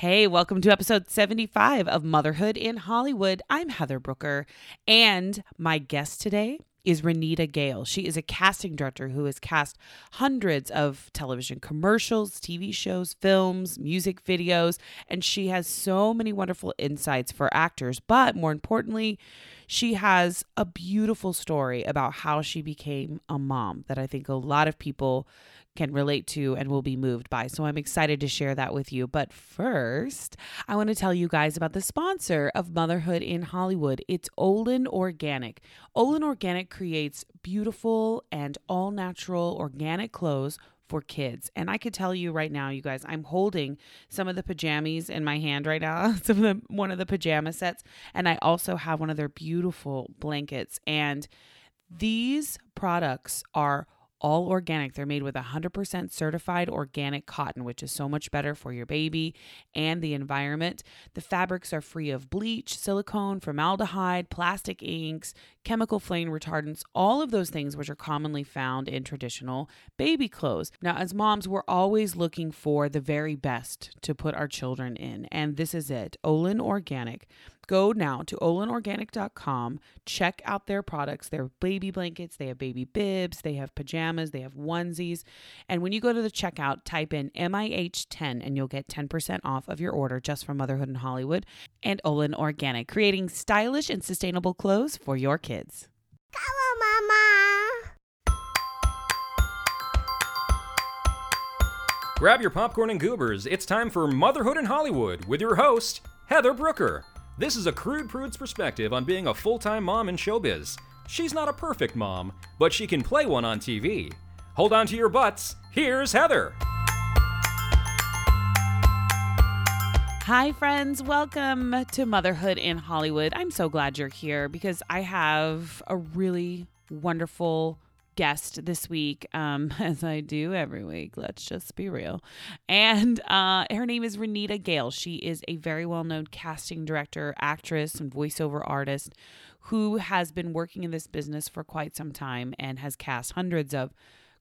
Hey, welcome to episode 75 of Motherhood in Hollywood. I'm Heather Brooker, and my guest today is Renita Gale. She is a casting director who has cast hundreds of television commercials, TV shows, films, music videos, and she has so many wonderful insights for actors. But more importantly, she has a beautiful story about how she became a mom that I think a lot of people can relate to and will be moved by. So I'm excited to share that with you. But first, I want to tell you guys about the sponsor of Motherhood in Hollywood. It's Olin Organic. Olin Organic creates beautiful and all natural organic clothes for kids. And I could tell you right now, you guys, I'm holding some of the pajamas in my hand right now, some of the one of the pajama sets, and I also have one of their beautiful blankets. And these products are all organic. They're made with 100% certified organic cotton, which is so much better for your baby and the environment. The fabrics are free of bleach, silicone, formaldehyde, plastic inks, chemical flame retardants, all of those things which are commonly found in traditional baby clothes. Now, as moms, we're always looking for the very best to put our children in, and this is it Olin Organic. Go now to olinorganic.com, check out their products. They have baby blankets, they have baby bibs, they have pajamas, they have onesies. And when you go to the checkout, type in MIH10 and you'll get 10% off of your order just from Motherhood in Hollywood and Olin Organic, creating stylish and sustainable clothes for your kids. Come on, Mama. Grab your popcorn and goobers. It's time for Motherhood in Hollywood with your host, Heather Brooker. This is a crude prude's perspective on being a full time mom in showbiz. She's not a perfect mom, but she can play one on TV. Hold on to your butts. Here's Heather. Hi, friends. Welcome to Motherhood in Hollywood. I'm so glad you're here because I have a really wonderful guest this week, um, as I do every week. Let's just be real. And uh, her name is Renita Gale. She is a very well known casting director, actress, and voiceover artist who has been working in this business for quite some time and has cast hundreds of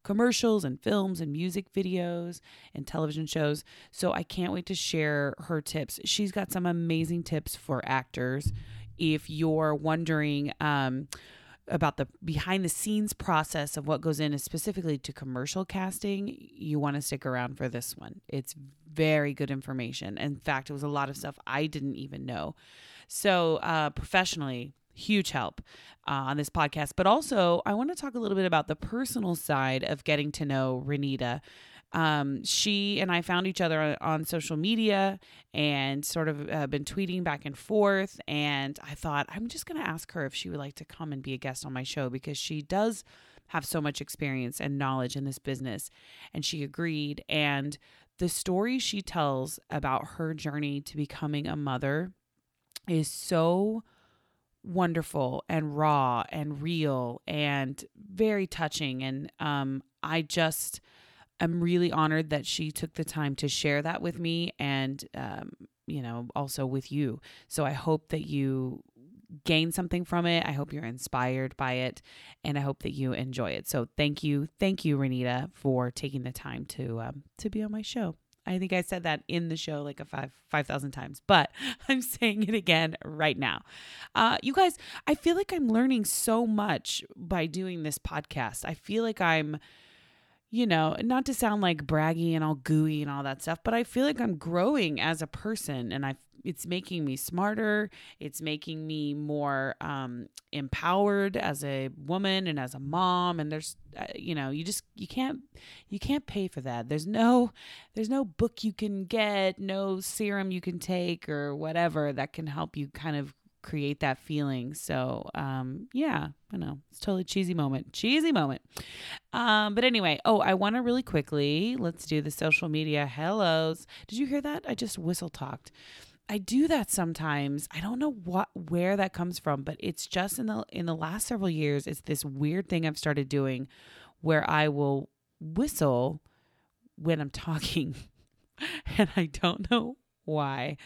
commercials and films and music videos and television shows. So I can't wait to share her tips. She's got some amazing tips for actors. If you're wondering, um, about the behind the scenes process of what goes in specifically to commercial casting, you want to stick around for this one. It's very good information. In fact, it was a lot of stuff I didn't even know. So, uh, professionally, huge help uh, on this podcast. But also, I want to talk a little bit about the personal side of getting to know Renita um, she and I found each other on social media and sort of uh, been tweeting back and forth. And I thought, I'm just going to ask her if she would like to come and be a guest on my show because she does have so much experience and knowledge in this business. And she agreed. And the story she tells about her journey to becoming a mother is so wonderful and raw and real and very touching. And um, I just I'm really honored that she took the time to share that with me and, um, you know, also with you. So I hope that you gain something from it. I hope you're inspired by it and I hope that you enjoy it. So thank you. Thank you, Renita, for taking the time to, um, to be on my show. I think I said that in the show like a five five thousand times, but I'm saying it again right now. Uh, you guys, I feel like I'm learning so much by doing this podcast. I feel like I'm you know, not to sound like braggy and all gooey and all that stuff, but I feel like I'm growing as a person and I it's making me smarter, it's making me more um empowered as a woman and as a mom and there's uh, you know, you just you can't you can't pay for that. There's no there's no book you can get, no serum you can take or whatever that can help you kind of create that feeling. So, um, yeah, I know it's totally cheesy moment, cheesy moment. Um, but anyway, oh, I want to really quickly let's do the social media hellos. Did you hear that? I just whistle talked. I do that sometimes. I don't know what where that comes from, but it's just in the in the last several years. It's this weird thing I've started doing, where I will whistle when I'm talking, and I don't know why.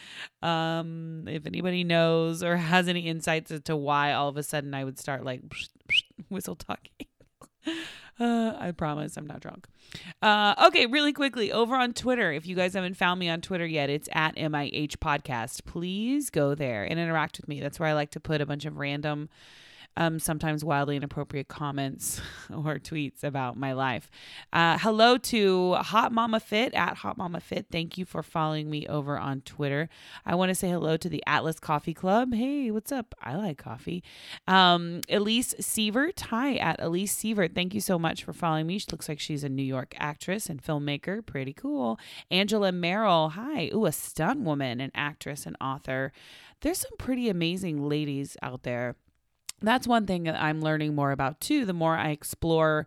Um, if anybody knows or has any insights as to why all of a sudden I would start like whistle talking. Uh, I promise I'm not drunk. Uh, okay, really quickly over on Twitter. If you guys haven't found me on Twitter yet, it's at MIH Podcast. Please go there and interact with me. That's where I like to put a bunch of random um, sometimes wildly inappropriate comments or tweets about my life. Uh, hello to Hot Mama Fit at Hot Mama Fit. Thank you for following me over on Twitter. I want to say hello to the Atlas Coffee Club. Hey, what's up? I like coffee. Um, Elise Sievert. Hi, at Elise Sievert. Thank you so much for following me. She looks like she's a New York actress and filmmaker. Pretty cool. Angela Merrill. Hi. Ooh, a stunt woman, an actress and author. There's some pretty amazing ladies out there that's one thing that I'm learning more about too. The more I explore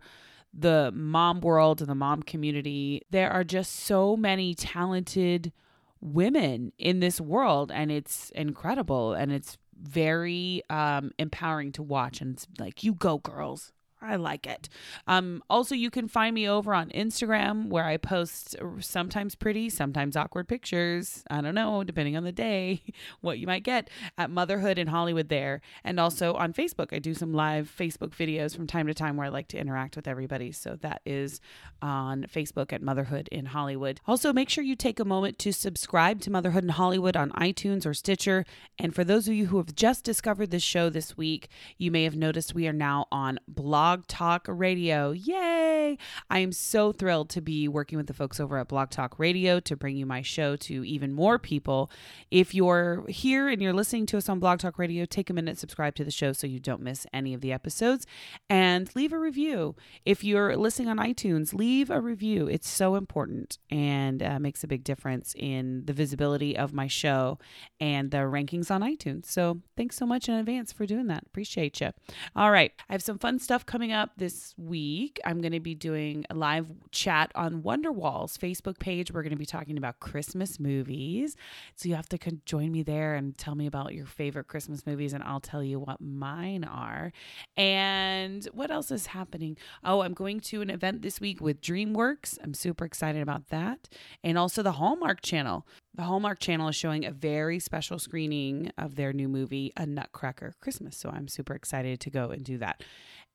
the mom world and the mom community, there are just so many talented women in this world, and it's incredible and it's very um, empowering to watch. And it's like, you go, girls. I like it. Um, also, you can find me over on Instagram where I post sometimes pretty, sometimes awkward pictures. I don't know, depending on the day, what you might get at Motherhood in Hollywood there. And also on Facebook, I do some live Facebook videos from time to time where I like to interact with everybody. So that is on Facebook at Motherhood in Hollywood. Also, make sure you take a moment to subscribe to Motherhood in Hollywood on iTunes or Stitcher. And for those of you who have just discovered this show this week, you may have noticed we are now on blog Blog Talk Radio. Yay! I am so thrilled to be working with the folks over at Blog Talk Radio to bring you my show to even more people. If you're here and you're listening to us on Blog Talk Radio, take a minute, subscribe to the show so you don't miss any of the episodes, and leave a review. If you're listening on iTunes, leave a review. It's so important and uh, makes a big difference in the visibility of my show and the rankings on iTunes. So thanks so much in advance for doing that. Appreciate you. All right, I have some fun stuff coming coming up this week, I'm going to be doing a live chat on Wonderwall's Facebook page. We're going to be talking about Christmas movies. So you have to join me there and tell me about your favorite Christmas movies, and I'll tell you what mine are. And what else is happening? Oh, I'm going to an event this week with DreamWorks. I'm super excited about that. And also the Hallmark Channel. The Hallmark Channel is showing a very special screening of their new movie, A Nutcracker Christmas. So I'm super excited to go and do that.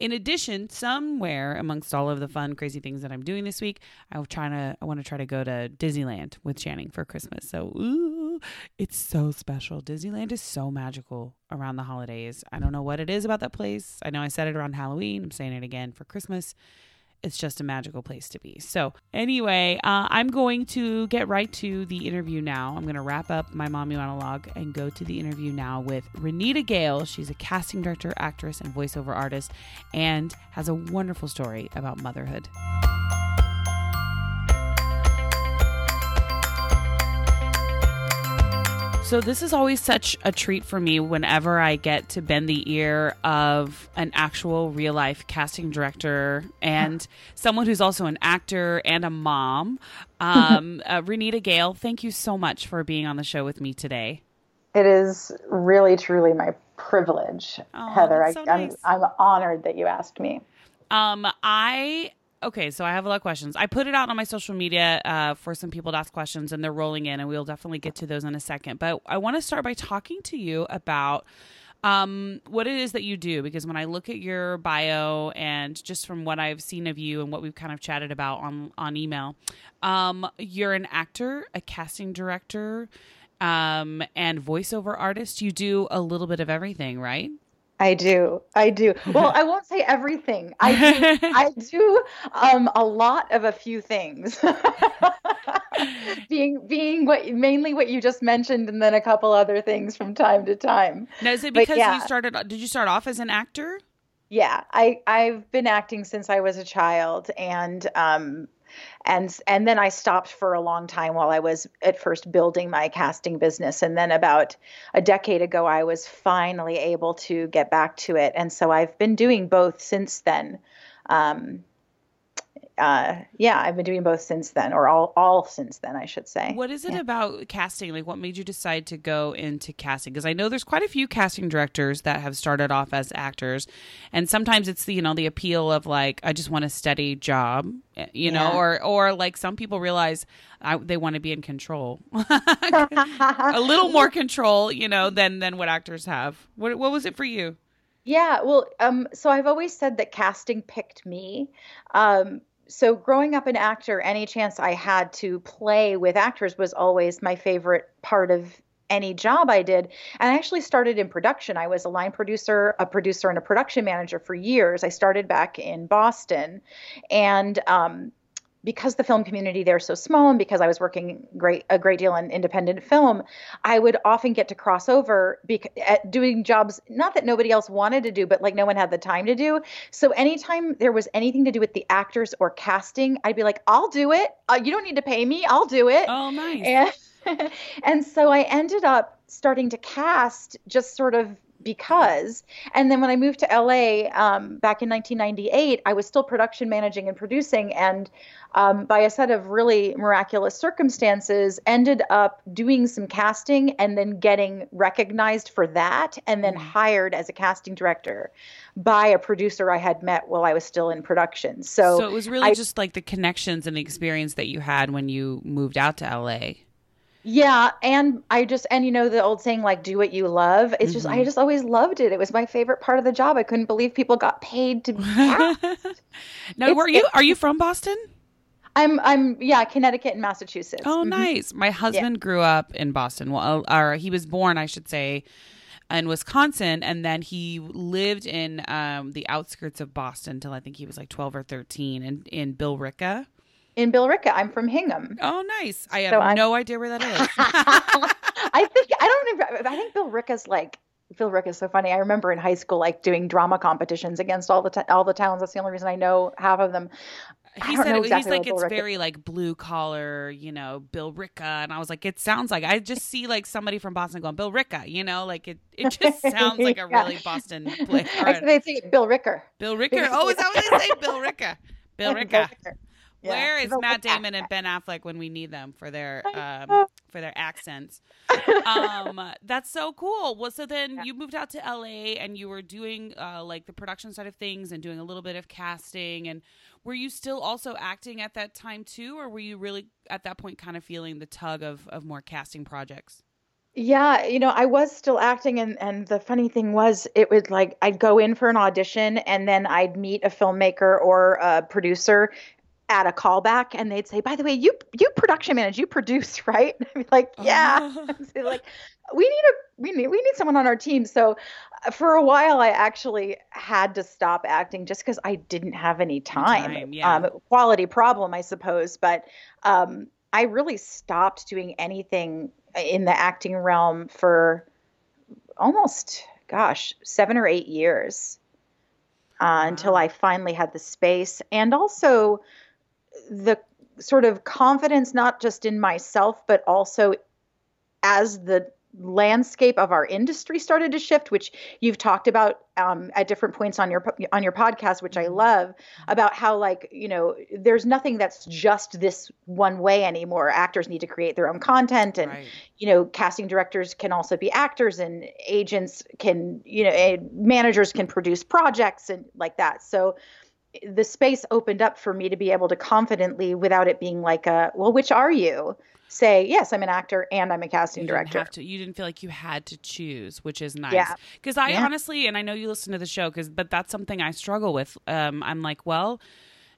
In addition, somewhere amongst all of the fun, crazy things that I'm doing this week, I'm trying to. I want to try to go to Disneyland with Channing for Christmas. So, ooh, it's so special. Disneyland is so magical around the holidays. I don't know what it is about that place. I know I said it around Halloween. I'm saying it again for Christmas it's just a magical place to be. So, anyway, uh, I'm going to get right to the interview now. I'm going to wrap up my mommy monologue and go to the interview now with Renita Gale. She's a casting director, actress, and voiceover artist, and has a wonderful story about motherhood. So this is always such a treat for me whenever I get to bend the ear of an actual real life casting director and someone who's also an actor and a mom. Um, uh, Renita Gale, thank you so much for being on the show with me today. It is really, truly my privilege, Oh, Heather. so I, nice. I'm honored that you asked me. Um, I okay, so I have a lot of questions. I put it out on my social media uh, for some people to ask questions, and they're rolling in, and we'll definitely get to those in a second. But I want to start by talking to you about um, what it is that you do, because when I look at your bio and just from what I've seen of you and what we've kind of chatted about on on email, um, you're an actor, a casting director. Um, and voiceover artist, you do a little bit of everything, right? I do. I do. Well, I won't say everything. I do, I do um, a lot of a few things. being being what mainly what you just mentioned and then a couple other things from time to time. Now, is it because yeah. you started? Did you start off as an actor? Yeah, I I've been acting since I was a child and um and and then I stopped for a long time while I was at first building my casting business and then about a decade ago I was finally able to get back to it and so I've been doing both since then. Um uh yeah, I've been doing both since then or all all since then I should say. What is it Yeah. about casting? Like, what made you decide to go into casting? Because I know there's quite a few casting directors that have started off as actors, and sometimes it's the you know the appeal of like I just want a steady job, eh, you know, Yeah. or or like some people realize I, they want to be in control, a little more control, you know, than than what actors have. What what was it for you? Yeah, well, um, so I've always said that casting picked me. Um, so growing up an actor, any chance I had to play with actors was always my favorite part of any job I did. And I actually started in production. I was a line producer, a producer, and a production manager for years. I started back in Boston. And um, because the film community there is so small and because I was working great a great deal in independent film, I would often get to cross over bec- at doing jobs not that nobody else wanted to do, but like no one had the time to do. So anytime there was anything to do with the actors or casting, I'd be like, "I'll do it. Uh, you don't need to pay me. I'll do it." Oh, nice. And, and so I ended up starting to cast just sort of because. And then when I moved to LA um, back in 1998, I was still production managing and producing, and um, by a set of really miraculous circumstances, ended up doing some casting and then getting recognized for that, and then mm-hmm. hired as a casting director by a producer I had met while I was still in production. So, so it was really I, just like the connections and the experience that you had when you moved out to LA. Yeah, and I just and you know the old saying like do what you love. It's mm-hmm. just I mm-hmm. just always loved it. It was my favorite part of the job. I couldn't believe people got paid to. now, it's, were you are you from Boston? I'm I'm yeah, Connecticut and Massachusetts. Oh, mm-hmm. nice. My husband yeah. grew up in Boston. Well, uh, or he was born, I should say, in Wisconsin, and then he lived in um, the outskirts of Boston until I think he was like 12 or 13, in in Billerica in Billerica. I'm from Hingham. Oh, nice. I have so no idea where that is. I think I don't even. I think Billerica's like Billerica is so funny. I remember in high school like doing drama competitions against all the t- all the towns. That's the only reason I know half of them. He said exactly he's like it's very like blue collar, you know, Billerica, and I was like, it sounds like I just see like somebody from Boston going Billerica, you know, like it it just sounds like a yeah. really Boston place. Actually, they say Bill Ricker. Bill Ricker. Oh, is that what they say? Bill Ricker. Bill Ricker. Yeah. Where is Matt Damon and Ben Affleck when we need them for their um, for their accents? um, that's so cool. Well, so then yeah. you moved out to LA and you were doing uh, like the production side of things and doing a little bit of casting. And were you still also acting at that time too, or were you really at that point kind of feeling the tug of of more casting projects? Yeah, you know, I was still acting and and the funny thing was it would like I'd go in for an audition and then I'd meet a filmmaker or a producer at a callback and they'd say, by the way, you you production manage, you produce, right? I'd be like, yeah. Oh. like, we need a we need we need someone on our team. So uh, for a while I actually had to stop acting just because I didn't have any time. time yeah. um, quality problem, I suppose. But um, I really stopped doing anything in the acting realm for almost gosh, seven or eight years. Uh. Until I finally had the space, and also the sort of confidence not just in myself but also as the landscape of our industry started to shift which you've talked about um, at different points on your on your podcast which i mm-hmm. love about how like you know there's nothing that's just this one way anymore actors need to create their own content and right. you know casting directors can also be actors and agents can you know managers can produce projects and like that so the space opened up for me to be able to confidently without it being like a well which are you? say yes i'm an actor and i'm a casting you director. to, you didn't feel like you had to choose which is nice. Because i yeah. honestly and i know you listen to the show because but that's something i struggle with. Um, i'm like well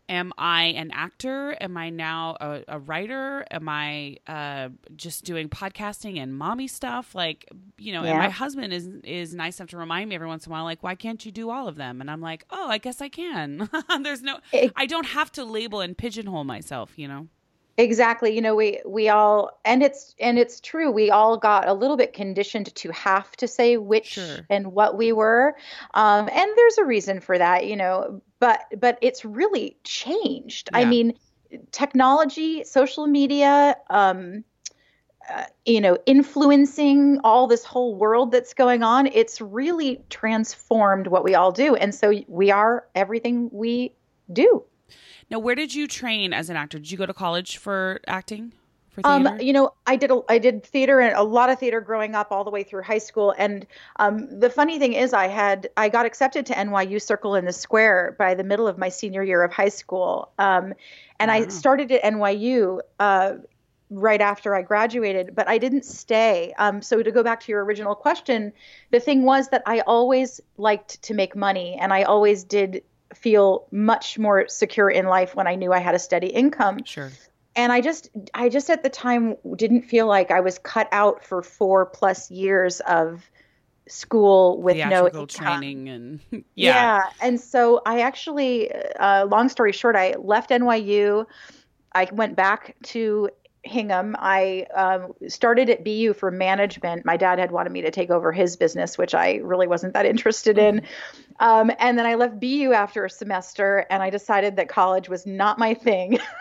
am I an actor? Am I now a, a writer? Am I uh, just doing podcasting and mommy stuff? Like, you know, yeah. and my husband is is nice enough to remind me every once in a while, like, why can't you do all of them? And I'm like, oh, I guess I can. There's no, it, I don't have to label and pigeonhole myself, you know. Exactly. You know, we we all and it's and it's true. We all got a little bit conditioned to have to say which sure. and what we were. Um, and there's a reason for that, you know, but but it's really changed. Yeah. I mean, technology, social media, um, uh, you know, influencing all this whole world that's going on, it's really transformed what we all do. And so we are everything we do. Now, where did you train as an actor? Did you go to college for acting? For um, you know, I did a, I did theater and a lot of theater growing up all the way through high school. And um, the funny thing is, I had I got accepted to NYU Circle in the Square by the middle of my senior year of high school. Um, and wow. I started at NYU uh, right after I graduated, but I didn't stay. Um, so to go back to your original question, the thing was that I always liked to make money, and I always did feel much more secure in life when I knew I had a steady income. Sure. And I just, I just at the time didn't feel like I was cut out for four plus years of school with no income. training and yeah. Yeah. And so I actually, uh, long story short, I left NYU. I went back to Hingham. I um, started at BU for management. My dad had wanted me to take over his business, which I really wasn't that interested in. Um, and then I left BU after a semester and I decided that college was not my thing.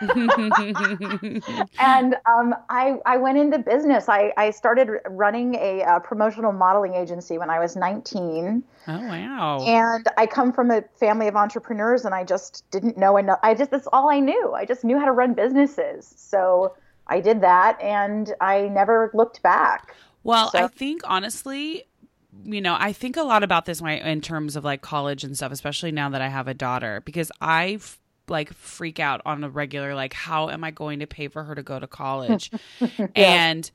and um, I, I went into business. I, I started running a, uh promotional modeling agency when I was 19. oh wow. And I come from a family of entrepreneurs, and I just didn't know enough. I just that's all I knew. I just knew how to run businesses, so I did that, and I never looked back. Well, So- I think honestly, you know, I think a lot about this in terms of like college and stuff, especially now that I have a daughter, because I f- like freak out on a regular, like, how am I going to pay for her to go to college? And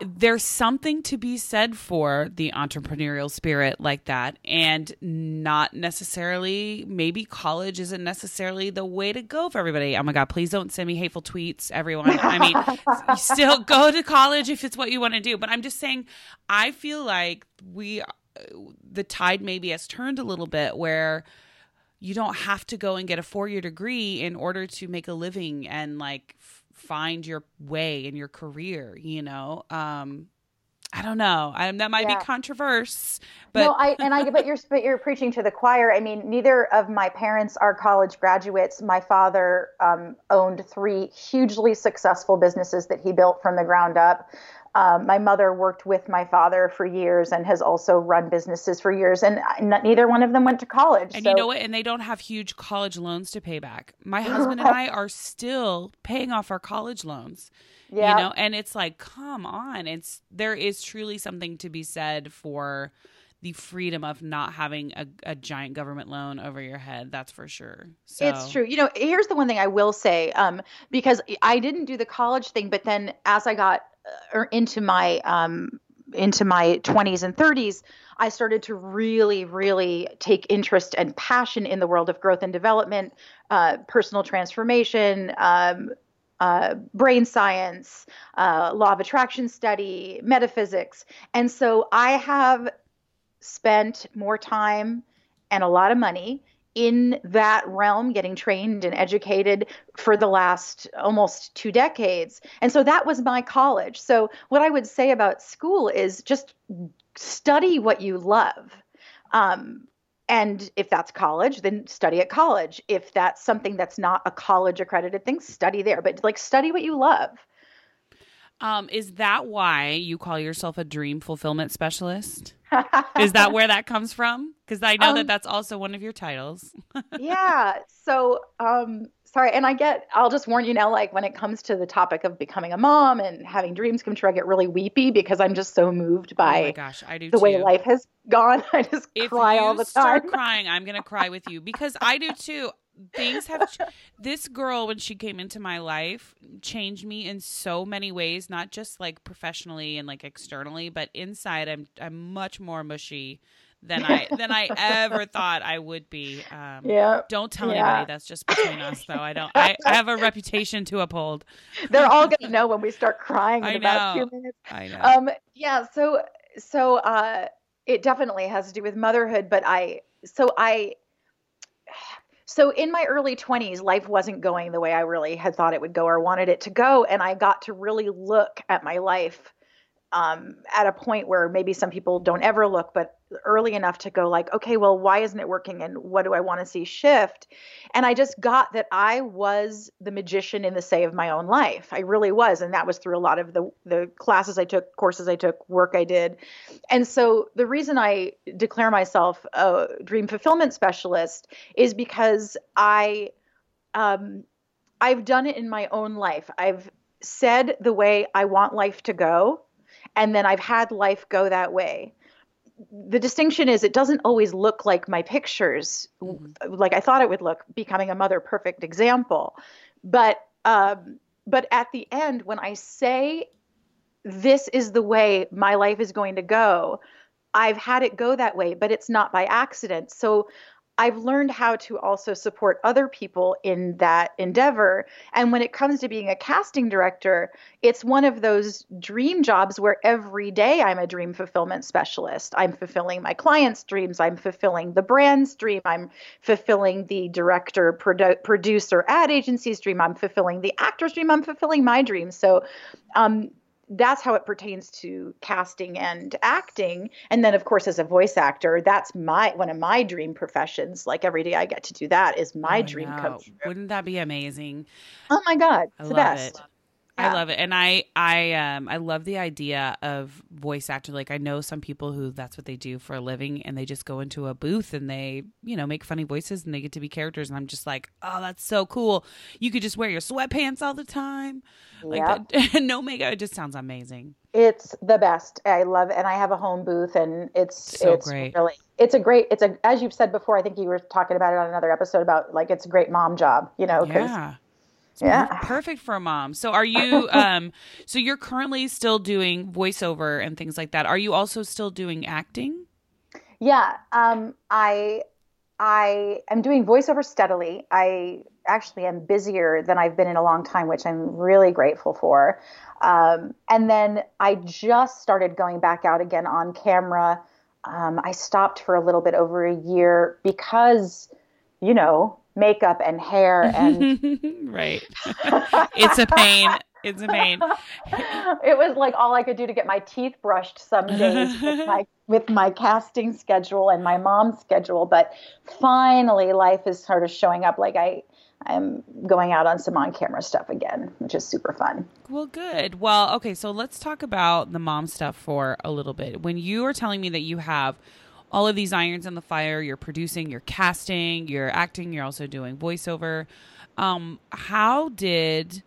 there's something to be said for the entrepreneurial spirit like that and not necessarily maybe college isn't necessarily the way to go for everybody. Oh my god please don't send me hateful tweets everyone. I mean still go to college if it's what you want to do but i'm just saying i feel like we uh, the tide maybe has turned a little bit where you don't have to go and get a four-year degree in order to make a living and like f- find your way in your career you know um i don't know I, that might Yeah. be controversial but no, I and I but you're but you're preaching to the choir. I mean, neither of my parents are college graduates. My father um, owned three hugely successful businesses that he built from the ground up. Um, my mother worked with my father for years and has also run businesses for years, and n- neither one of them went to college. And so, you know what? And they don't have huge college loans to pay back. My husband and I are still paying off our college loans. Yeah. You know, and it's like, come on. It's there is truly something to be said for the freedom of not having a, a giant government loan over your head. That's for sure. So It's true. You know, here's the one thing I will say, um, because I didn't do the college thing, but then as I got uh, er, into my um, into my 20s and 30s, I started to really, really take interest and passion in the world of growth and development, uh, personal transformation. Um, uh, brain science, uh, law of attraction study, metaphysics. And so I have spent more time and a lot of money in that realm, getting trained and educated for the last almost two decades. And so that was my college. So, what I would say about school is just study what you love. Um, and if that's college, then study at college. If that's something that's not a college accredited thing, study there. But like, study what you love. Um, is that why you call yourself a dream fulfillment specialist? Is that where that comes from? Because I know that Um, that's also one of your titles. yeah. So, um, sorry. And I get, I'll just warn you now, like when it comes to the topic of becoming a mom and having dreams come true, I get really weepy because I'm just so moved by oh my gosh, I do the way life has gone. I just if cry all the time. start crying, I'm gonna cry with you because I do too. Things have. Ch- this girl, when she came into my life, changed me in so many ways. Not just like professionally and like externally, but inside, I'm I'm much more mushy than I than I ever thought I would be. Um, yeah. Don't tell Yeah. anybody. That's just between us, though. I don't. I, I have a reputation to uphold. They're all going to know when we start crying in I about two minutes. I know. Um, yeah. So, so, uh, it definitely has to do with motherhood, but I, so I, so in my early 20s, life wasn't going the way I really had thought it would go or wanted it to go. And I got to really look at my life um, at a point where maybe some people don't ever look, but early enough to go like, okay, well, why isn't it working? And what do I want to see shift? And I just got that I was the magician in the say of my own life. I really was. And that was through a lot of the, the classes I took, courses I took, work I did. And so the reason I declare myself a dream fulfillment specialist is because I, um, I've done it in my own life. I've said the way I want life to go, and then I've had life go that way. The distinction is it doesn't always look like my pictures, like I thought it would look, becoming a mother, perfect example. But um, but at the end, when I say this is the way my life is going to go, I've had it go that way, but it's not by accident. So I've learned how to also support other people in that endeavor. And when it comes to being a casting director, it's one of those dream jobs where every day I'm a dream fulfillment specialist. I'm fulfilling my clients' dreams, I'm fulfilling the brand's dream, I'm fulfilling the director, produ- producer, ad agency's dream, I'm fulfilling the actor's dream, I'm fulfilling my dream. So, um, that's how it pertains to casting and acting and then of course as a voice actor that's my one of my dream professions like every day i get to do that is my Oh, dream no. come true. Wouldn't that be amazing? oh my god I it's the best it. Yeah. I love it. And I I um I love the idea of voice actor. Like I know some people who that's what they do for a living and they just go into a booth and they, you know, make funny voices and they get to be characters and I'm just like, "Oh, that's so cool. You could just wear your sweatpants all the time." Like Yep. that, no makeup. It just sounds amazing. it's the best i love it and i have a home booth and it's So it's great. really it's a great it's a as you've said before i think you were talking about it on another episode about like it's a great mom job you know 'cause- Yeah. It's Yeah. perfect for a mom. So are you um so you're currently still doing voiceover and things like that. Are you also still doing acting? Yeah, um, I I am doing voiceover steadily. I actually am busier than I've been in a long time, which I'm really grateful for. Um, and then I just started going back out again on camera. Um, I stopped for a little bit over a year because, you know, makeup and hair and right. it's a pain. It's a pain. it was like all I could do to get my teeth brushed some days with my with my casting schedule and my mom's schedule. But finally, life is sort of showing up. Like I, I'm going out on some on camera stuff again, which is super fun. Well, good. Well, okay, so let's talk about the mom stuff for a little bit. When you are telling me that you have all of these irons in the fire, you're producing, you're casting, you're acting, you're also doing voiceover. Um, how did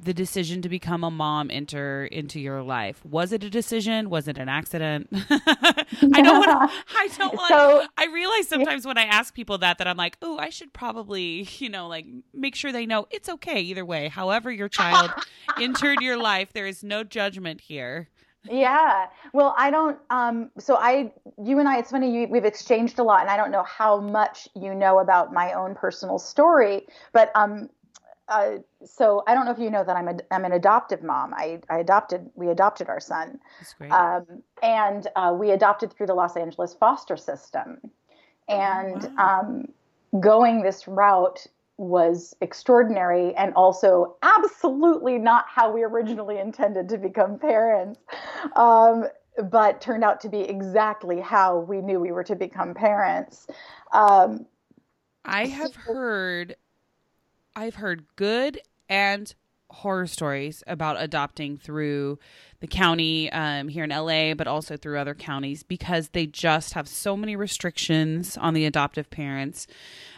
the decision to become a mom enter into your life? Was it a decision? Was it an accident? I don't want. I don't want. So- I realize sometimes when I ask people that, that I'm like, oh, I should probably, you know, like make sure they know it's okay either way. However, your child entered your life, there is no judgment here. Yeah. Well, I don't. Um, so I, you and I, it's funny. You, we've exchanged a lot, and I don't know how much you know about my own personal story, but um, uh, so I don't know if you know that I'm a, I'm an adoptive mom. I, I adopted. We adopted our son. That's great. um, and uh, we adopted through the Los Angeles foster system. And um, going this route was extraordinary and also absolutely not how we originally intended to become parents, um, but turned out to be exactly how we knew we were to become parents. Um, I have heard I've heard good and horror stories about adopting through the county um, here in LA, but also through other counties because they just have so many restrictions on the adoptive parents.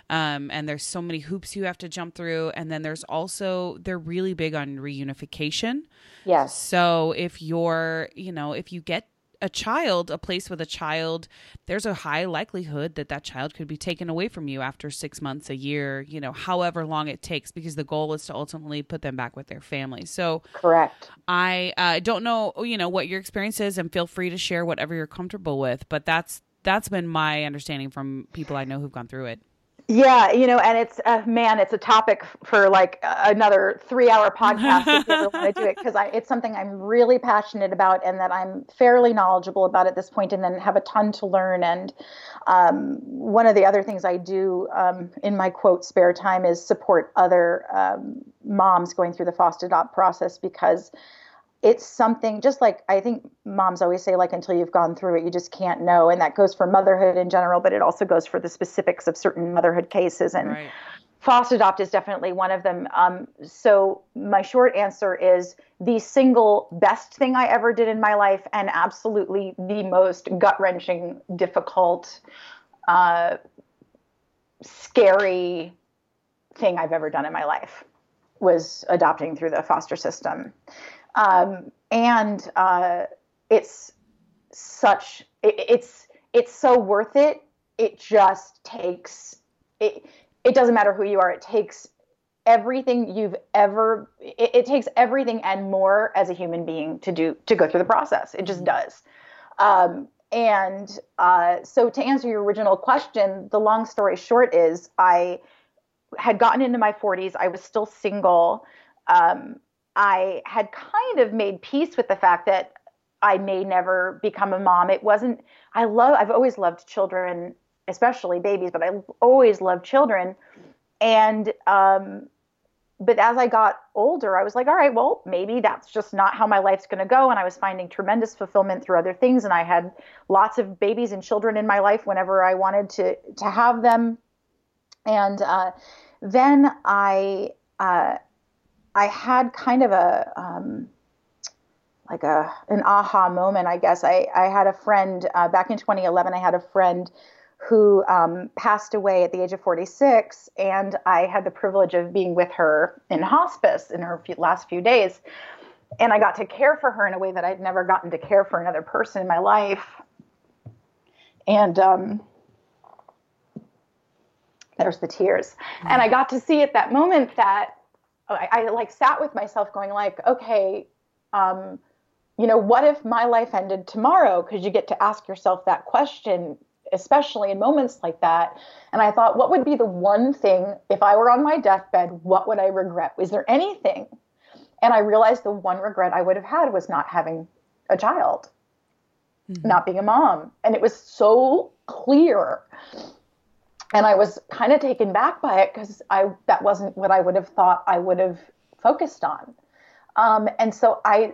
Um, and there's so many hoops you have to jump through. And then there's also, they're really big on reunification. yes. So if you're, you know, if you get a child, a place with a child, there's a high likelihood that that child could be taken away from you after six months, a year, you know, however long it takes, because the goal is to ultimately put them back with their family. So Correct. I uh, don't know, you know, what your experience is, and feel free to share whatever you're comfortable with. But that's that's been my understanding from people I know who've gone through it. Yeah, you know, and it's uh, man, it's a topic for like another three-hour podcast if you ever want to do it because it's something I'm really passionate about and that I'm fairly knowledgeable about at this point, and then have a ton to learn. And um, one of the other things I do um, in my quote spare time is support other um, moms going through the foster adopt process because it's something just like I think moms always say, like, until you've gone through it, you just can't know. And that goes for motherhood in general, but it also goes for the specifics of certain motherhood cases. And Right. foster adopt is definitely one of them. Um, so, my short answer is the single best thing I ever did in my life, and absolutely the most gut wrenching, difficult, uh, scary thing I've ever done in my life was adopting through the foster system. Um, and uh, it's such it, it's it's so worth it. It just takes it. It doesn't matter who you are. It takes everything you've ever it, it, takes everything and more as a human being to do to go through the process it just does um, and uh, so to answer your original question the long story short is i had gotten into my 40s i was still single um, i had kind of made peace with the fact that i may never become a mom it wasn't i love i've always loved children especially babies but i always loved children and um, but as I got older, I was like, all right, well, maybe that's just not how my life's going to go. And I was finding tremendous fulfillment through other things. And I had lots of babies and children in my life whenever I wanted to to have them. And uh, then I uh, I had kind of a um, like a an aha moment, I guess. I I had a friend uh, back in 2011. I had a friend who um, passed away at the age of 46. And I had the privilege of being with her in hospice in her few, last few days. And I got to care for her in a way that I'd never gotten to care for another person in my life. And um, there's the tears. And I got to see at that moment that I, I like sat with myself going like, okay, um, you know, what if my life ended tomorrow? Because you get to ask yourself that question especially in moments like that. And I thought, what would be the one thing if I were on my deathbed? What would I regret? Was there anything? And I realized the one regret I would have had was not having a child, mm-hmm. not being a mom. And it was so clear. And I was kind of taken back by it because I that wasn't what I would have thought I would have focused on. Um, and so I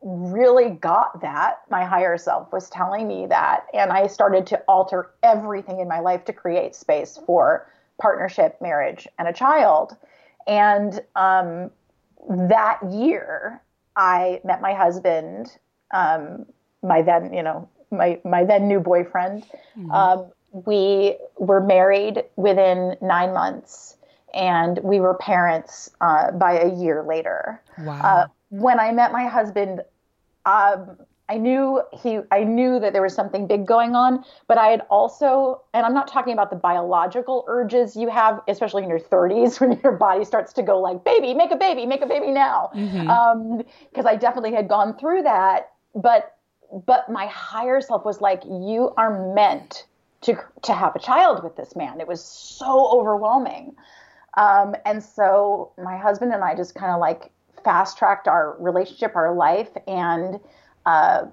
really got that. My higher self was telling me that. And I started to alter everything in my life to create space for partnership, marriage, and a child. And um, that year, I met my husband, um, my then, you know, my, my then new boyfriend. Mm-hmm. We were married within nine months and we were parents uh, by a year later. Wow. Uh, when I met my husband, um, I knew he I knew that there was something big going on, but I had also and I'm not talking about the biological urges you have, especially in your 30s when your body starts to go like, baby, make a baby, make a baby now. Because mm-hmm. um, I definitely had gone through that. But but my higher self was like, you are meant to to have a child with this man. It was so overwhelming. Um, and so my husband and I just kind of like fast tracked our relationship, our life, and uh,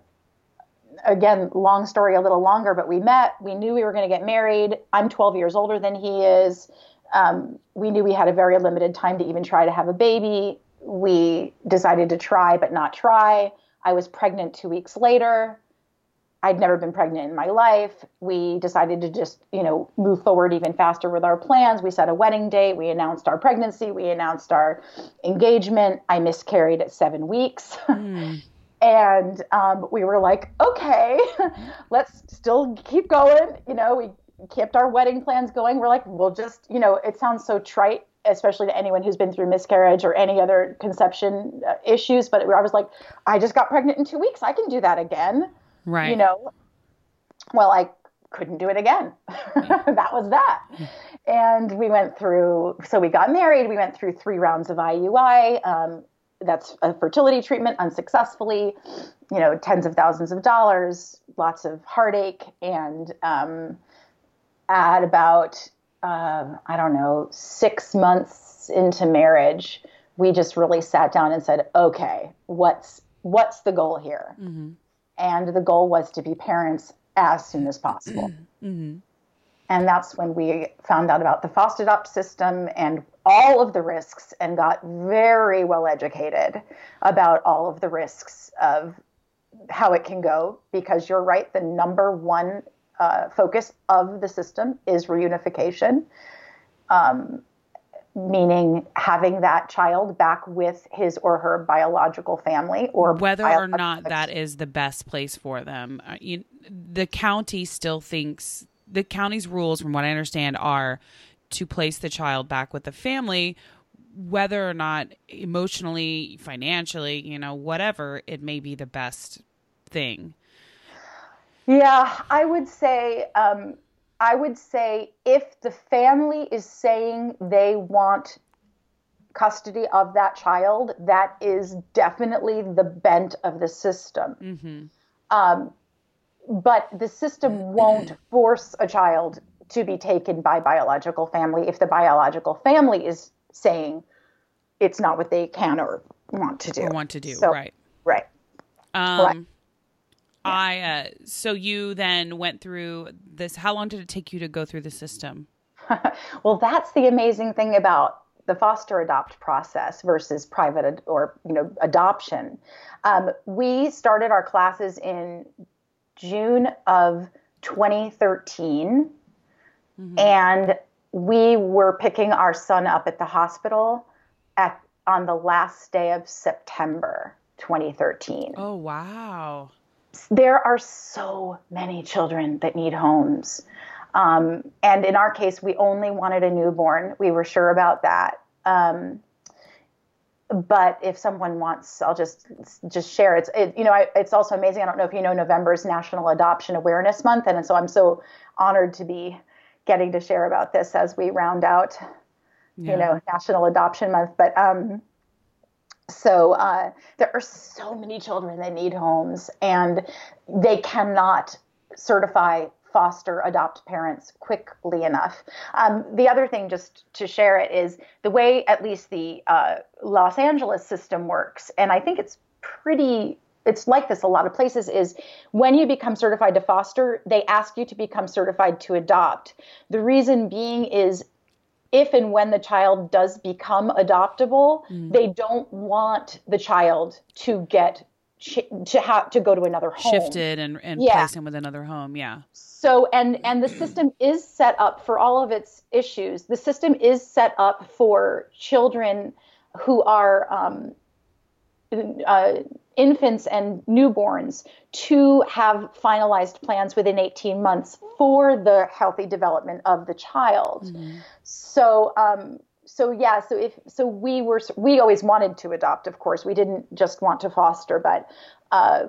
again, long story, a little longer, but we met. We knew we were going to get married. I'm 12 years older than he is. Um, we knew we had a very limited time to even try to have a baby. We decided to try, but not try. I was pregnant two weeks later. I'd never been pregnant in my life. We decided to just, you know, move forward even faster with our plans. We set a wedding date. We announced our pregnancy. We announced our engagement. I miscarried at seven weeks. Mm. and um, we were like, okay, let's still keep going. You know, we kept our wedding plans going. We're like, we'll just, you know, it sounds so trite especially to anyone who's been through miscarriage or any other conception uh, issues. But I was like, I just got pregnant in two weeks. I can do that again. Right. You know, well, I couldn't do it again. that was that. And we went through, so we got married. We went through three rounds of IUI. Um, that's a fertility treatment unsuccessfully, you know, tens of thousands of dollars, lots of heartache. And um, at about, uh, I don't know, six months into marriage, we just really sat down and said, okay, what's what's the goal here? Mm-hmm and the goal was to be parents as soon as possible. Mm-hmm. And that's when we found out about the foster adopt system and all of the risks and got very well educated about all of the risks of how it can go. Because you're right, the number one uh, focus of the system is reunification. Um, meaning having that child back with his or her biological family or whether or not that is the best place for them uh, you, the county still thinks the county's rules from what i understand are to place the child back with the family whether or not emotionally financially you know whatever it may be the best thing. Yeah i would say um, I would say if the family is saying they want custody of that child, that is definitely the bent of the system. Mm-hmm. Um, but the system won't force a child to be taken by biological family if the biological family is saying it's not what they can or want to do. Or want to do, So- right. Right. Um, Right. I uh, so you then went through this. How long did it take you to go through the system? Well, that's the amazing thing about the foster adopt process versus private ad- or you know adoption. Um, we started our classes in June of 2013, and we were picking our son up at the hospital at on the last day of September 2013 Oh wow! There are so many children that need homes. Um, and in our case, we only wanted a newborn. We were sure about that. Um, but if someone wants, I'll just just share. It's it, you know I, it's also amazing. I don't know if you know November's National Adoption Awareness Month, and so I'm so honored to be getting to share about this as we round out Yeah. you know National Adoption Month. But um, so uh, there are so many children that need homes, and they cannot certify foster adopt parents quickly enough. Um, the other thing, just to share it, is the way at least the uh, Los Angeles system works, and I think it's pretty. It's like this a lot of places is when you become certified to foster, they ask you to become certified to adopt. The reason being is if and when the child does become adoptable, they don't want the child to get to have to go to another home. Shifted and and Yeah. placed him with another home. Yeah. So and and the system is set up for all of its issues. The system is set up for children who are um, uh, infants and newborns to have finalized plans within 18 months for the healthy development of the child. So um, so yeah, so if so we were we always wanted to adopt, of course. We didn't just want to foster, but uh,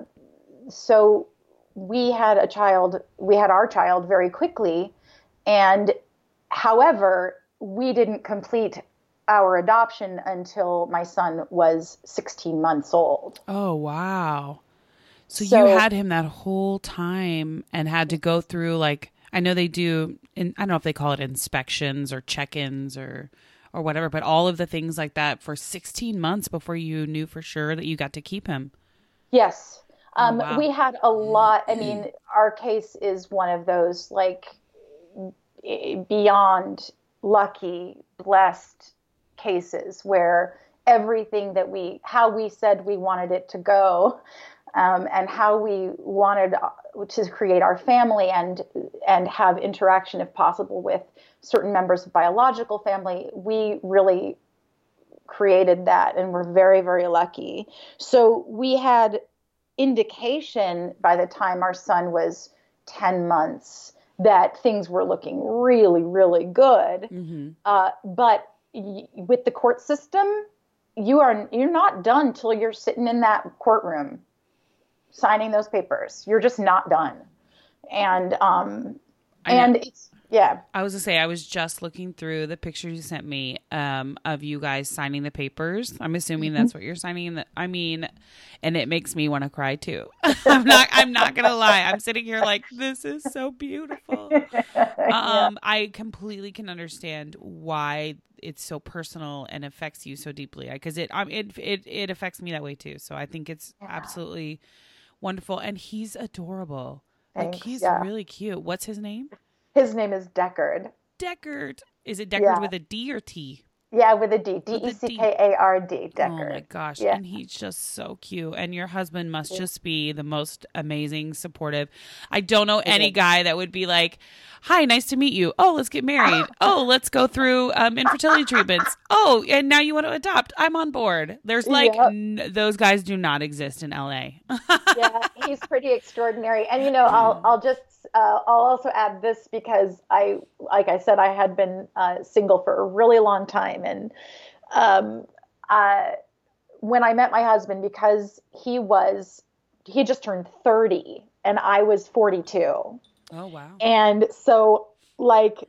so we had a child, we had our child very quickly. And however, we didn't complete our adoption until my son was 16 months old. Oh wow! So, So- you had him that whole time and had to go through like I know they do. In, I don't know if they call it inspections or check-ins or or whatever, but all of the things like that for 16 months before you knew for sure that you got to keep him. Yes. Um, wow. We had a lot. I mean, our case is one of those like eh, beyond lucky, blessed cases where everything that we, how we said we wanted it to go, um, and how we wanted uh, to create our family and and have interaction, if possible, with certain members of biological family, we really created that, and we're very, very lucky. So we had indication by the time our son was 10 months that things were looking really, really good. Mm-hmm. Uh, but with the court system, you are you're not done till you're sitting in that courtroom signing those papers. You're just not done. And um, and it's yeah. I was to say I was just looking through the pictures you sent me um, of you guys signing the papers. I'm assuming that's what you're signing. In the, I mean, and it makes me want to cry too. I'm not. I'm not gonna lie. I'm sitting here like this is so beautiful. Um, I completely can understand why it's so personal and affects you so deeply because it, um, it it it affects me that way too. So I think it's absolutely wonderful, and he's adorable. like he's yeah. really cute. What's his name? His name is Deckard. Deckard. Is it Deckard Yeah. with a D or T? Yeah, with a D. D E C K A R D. Deckard. Oh my gosh. Yeah. And he's just so cute. And your husband must just be the most amazing, supportive. I don't know any guy that would be like, Hi, nice to meet you. Oh, let's get married. Oh, let's go through um, infertility treatments. Oh, and now you want to adopt. I'm on board. There's like, Yep. n- those guys do not exist in LA. yeah, he's pretty extraordinary. And you know, I'll I'll just uh, I'll also add this because I, like I said, I had been uh, single for a really long time, and um, uh, when I met my husband, because he was he just turned thirty and I was forty two. Oh wow. and so like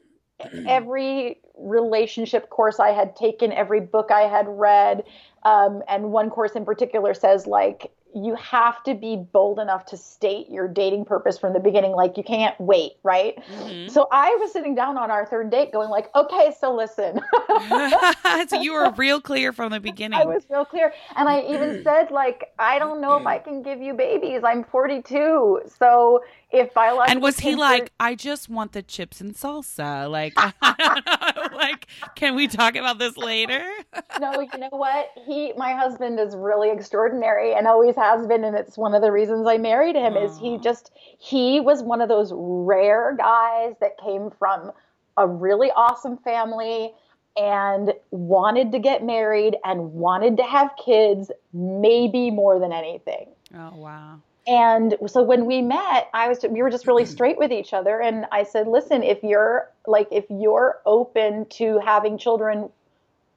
every relationship course I had taken, every book I had read. Um, and one course in particular says, like, you have to be bold enough to state your dating purpose from the beginning. Like you can't wait right? Mm-hmm. so i was sitting down on our third date going like okay so listen. So you were real clear from the beginning. I was real clear. And i even said like i don't know if i can give you babies. I'm 42 so if biological and was he like i just want the chips and salsa like like can we talk about this later? No you know what? He my husband is really extraordinary and always has been and it's one of the reasons i married him Aww. is he just he was one of those rare guys that came from a really awesome family and wanted to get married and wanted to have kids maybe more than anything. Oh wow and so when we met i was we were just really straight with each other and i said listen if you're like if you're open to having children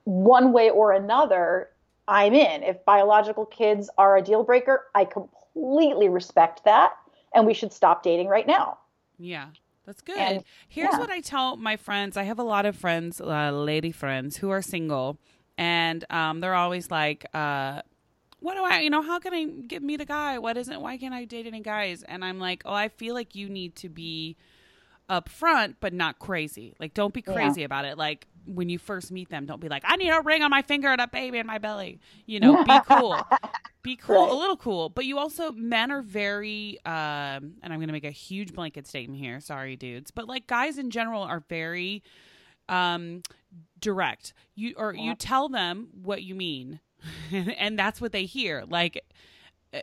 one way or another i'm in if biological kids are a deal breaker i completely respect that and we should stop dating right now yeah that's good. And, Here's yeah. what I tell my friends. I have a lot of friends, uh, lady friends, who are single, and um, they're always like, uh, what do I, you know, how can I get meet a guy? What isn't, why can't I date any guys? And I'm like, oh, I feel like you need to be upfront, but not crazy. Like, don't be crazy yeah. about it. Like, when you first meet them, don't be like, I need a ring on my finger and a baby in my belly. You know, be cool. be cool, right. a little cool. But you also, men are very, um, and I'm going to make a huge blanket statement here. Sorry, dudes. But like, guys in general are very, um, direct. You, or yeah. you tell them what you mean and that's what they hear. Like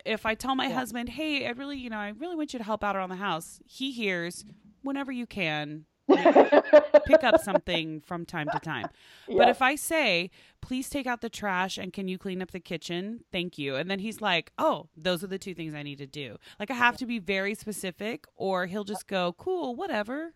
if I tell my yeah. husband, "Hey, I really, you know, I really want you to help out around the house," he hears, "Whenever you can, pick up something from time to time." Yeah. But if I say, "Please take out the trash and can you clean up the kitchen?" Thank you. And then he's like, "Oh, those are the two things I need to do." Like I have to be very specific or he'll just go, "Cool, whatever."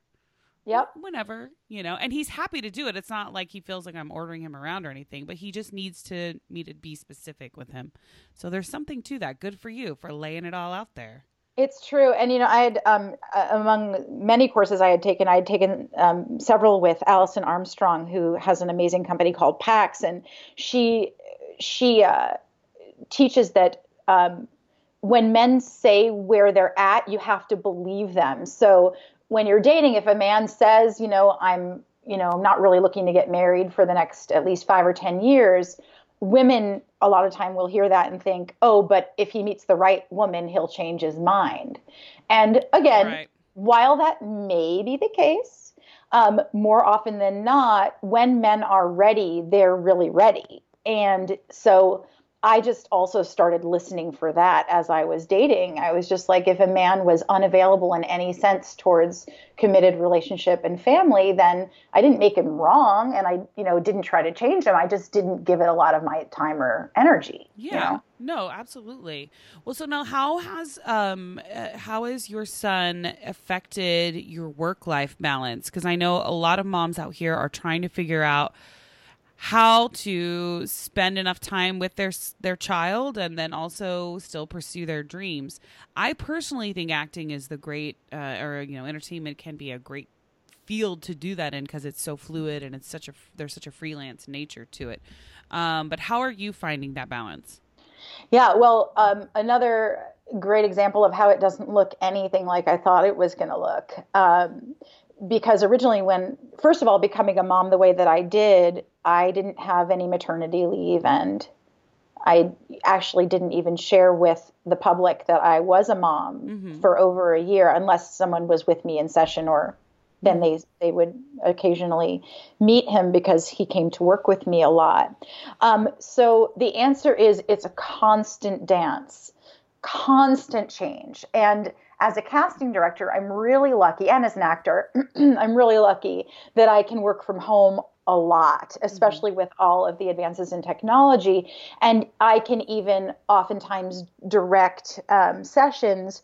Yep. Whenever, you know, and he's happy to do it. It's not like he feels like I'm ordering him around or anything, but he just needs to me to be specific with him. So there's something to that. Good for you for laying it all out there. It's true, and you know, I had um, among many courses I had taken, I had taken um, several with Alison Armstrong, who has an amazing company called Pax, and she she uh, teaches that um, when men say where they're at, you have to believe them. So when you're dating, if a man says, you know, I'm, you know, I'm not really looking to get married for the next at least five or 10 years, women a lot of time will hear that and think, oh, but if he meets the right woman, he'll change his mind. And again, right. while that may be the case, um, more often than not, when men are ready, they're really ready. And so I just also started listening for that as I was dating. I was just like, if a man was unavailable in any sense towards committed relationship and family, then I didn't make him wrong, and I, you know, didn't try to change him. I just didn't give it a lot of my time or energy. Yeah. You know? No, absolutely. Well, so now, how has um, uh, how has your son affected your work life balance? Because I know a lot of moms out here are trying to figure out how to spend enough time with their their child and then also still pursue their dreams. I personally think acting is the great uh, or you know entertainment can be a great field to do that in because it's so fluid and it's such a there's such a freelance nature to it. Um, but how are you finding that balance? Yeah, well, um, another great example of how it doesn't look anything like I thought it was going to look. Um, because originally, when first of all, becoming a mom the way that I did, I didn't have any maternity leave and I actually didn't even share with the public that I was a mom mm-hmm. for over a year unless someone was with me in session or then they they would occasionally meet him because he came to work with me a lot. Um, so the answer is it's a constant dance, constant change. And as a casting director, I'm really lucky, and as an actor, I'm really lucky that I can work from home a lot, mm-hmm. especially mm-hmm. with all of the advances in technology. And I can even oftentimes direct um, sessions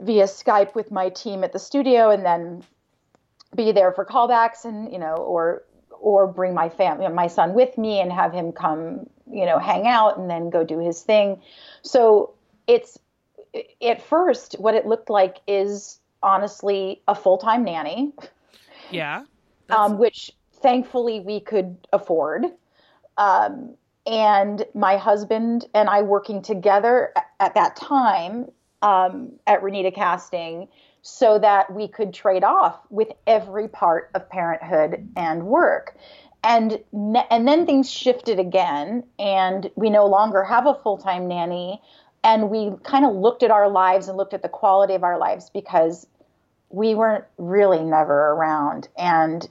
via Skype with my team at the studio and then be there for callbacks and, you know, or or bring my family my son with me and have him come you know hang out and then go do his thing so it's at first what it looked like is honestly a full-time nanny yeah um, which thankfully we could afford. Um, and my husband and I working together at that time um, at Renita Casting so that we could trade off with every part of parenthood and work. And and then things shifted again, and we no longer have a full time nanny. And we kind of looked at our lives and looked at the quality of our lives because we weren't really never around and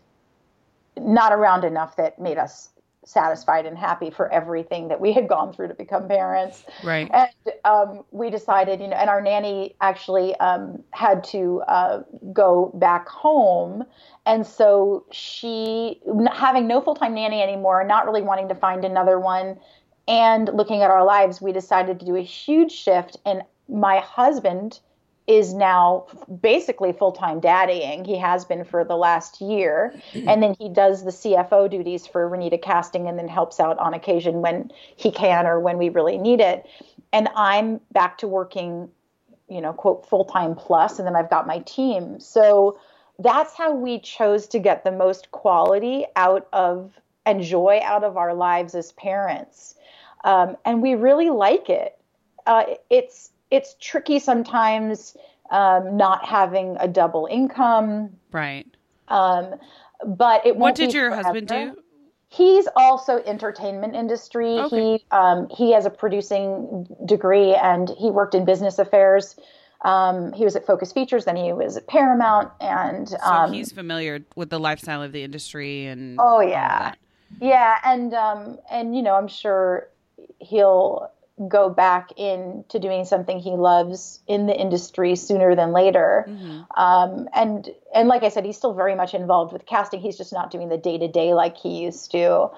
not around enough that made us satisfied and happy for everything that we had gone through to become parents. Right. And um, we decided, you know, and our nanny actually um, had to uh, go back home. And so she, having no full time nanny anymore, not really wanting to find another one, and looking at our lives, we decided to do a huge shift. And my husband, is now basically full time daddying. He has been for the last year. And then he does the CFO duties for Renita Casting and then helps out on occasion when he can or when we really need it. And I'm back to working, you know, quote, full time plus, and then I've got my team. So that's how we chose to get the most quality out of and joy out of our lives as parents. Um, and we really like it. Uh, it's it's tricky sometimes um, not having a double income. Right. Um, but it What did your forever. husband do? He's also entertainment industry. Okay. He um, he has a producing degree and he worked in business affairs. Um, he was at Focus Features, then he was at Paramount, and so um, he's familiar with the lifestyle of the industry and. Oh yeah, yeah, and um, and you know I'm sure he'll go back into doing something he loves in the industry sooner than later. Mm-hmm. Um, and and like I said, he's still very much involved with casting. He's just not doing the day to day like he used to.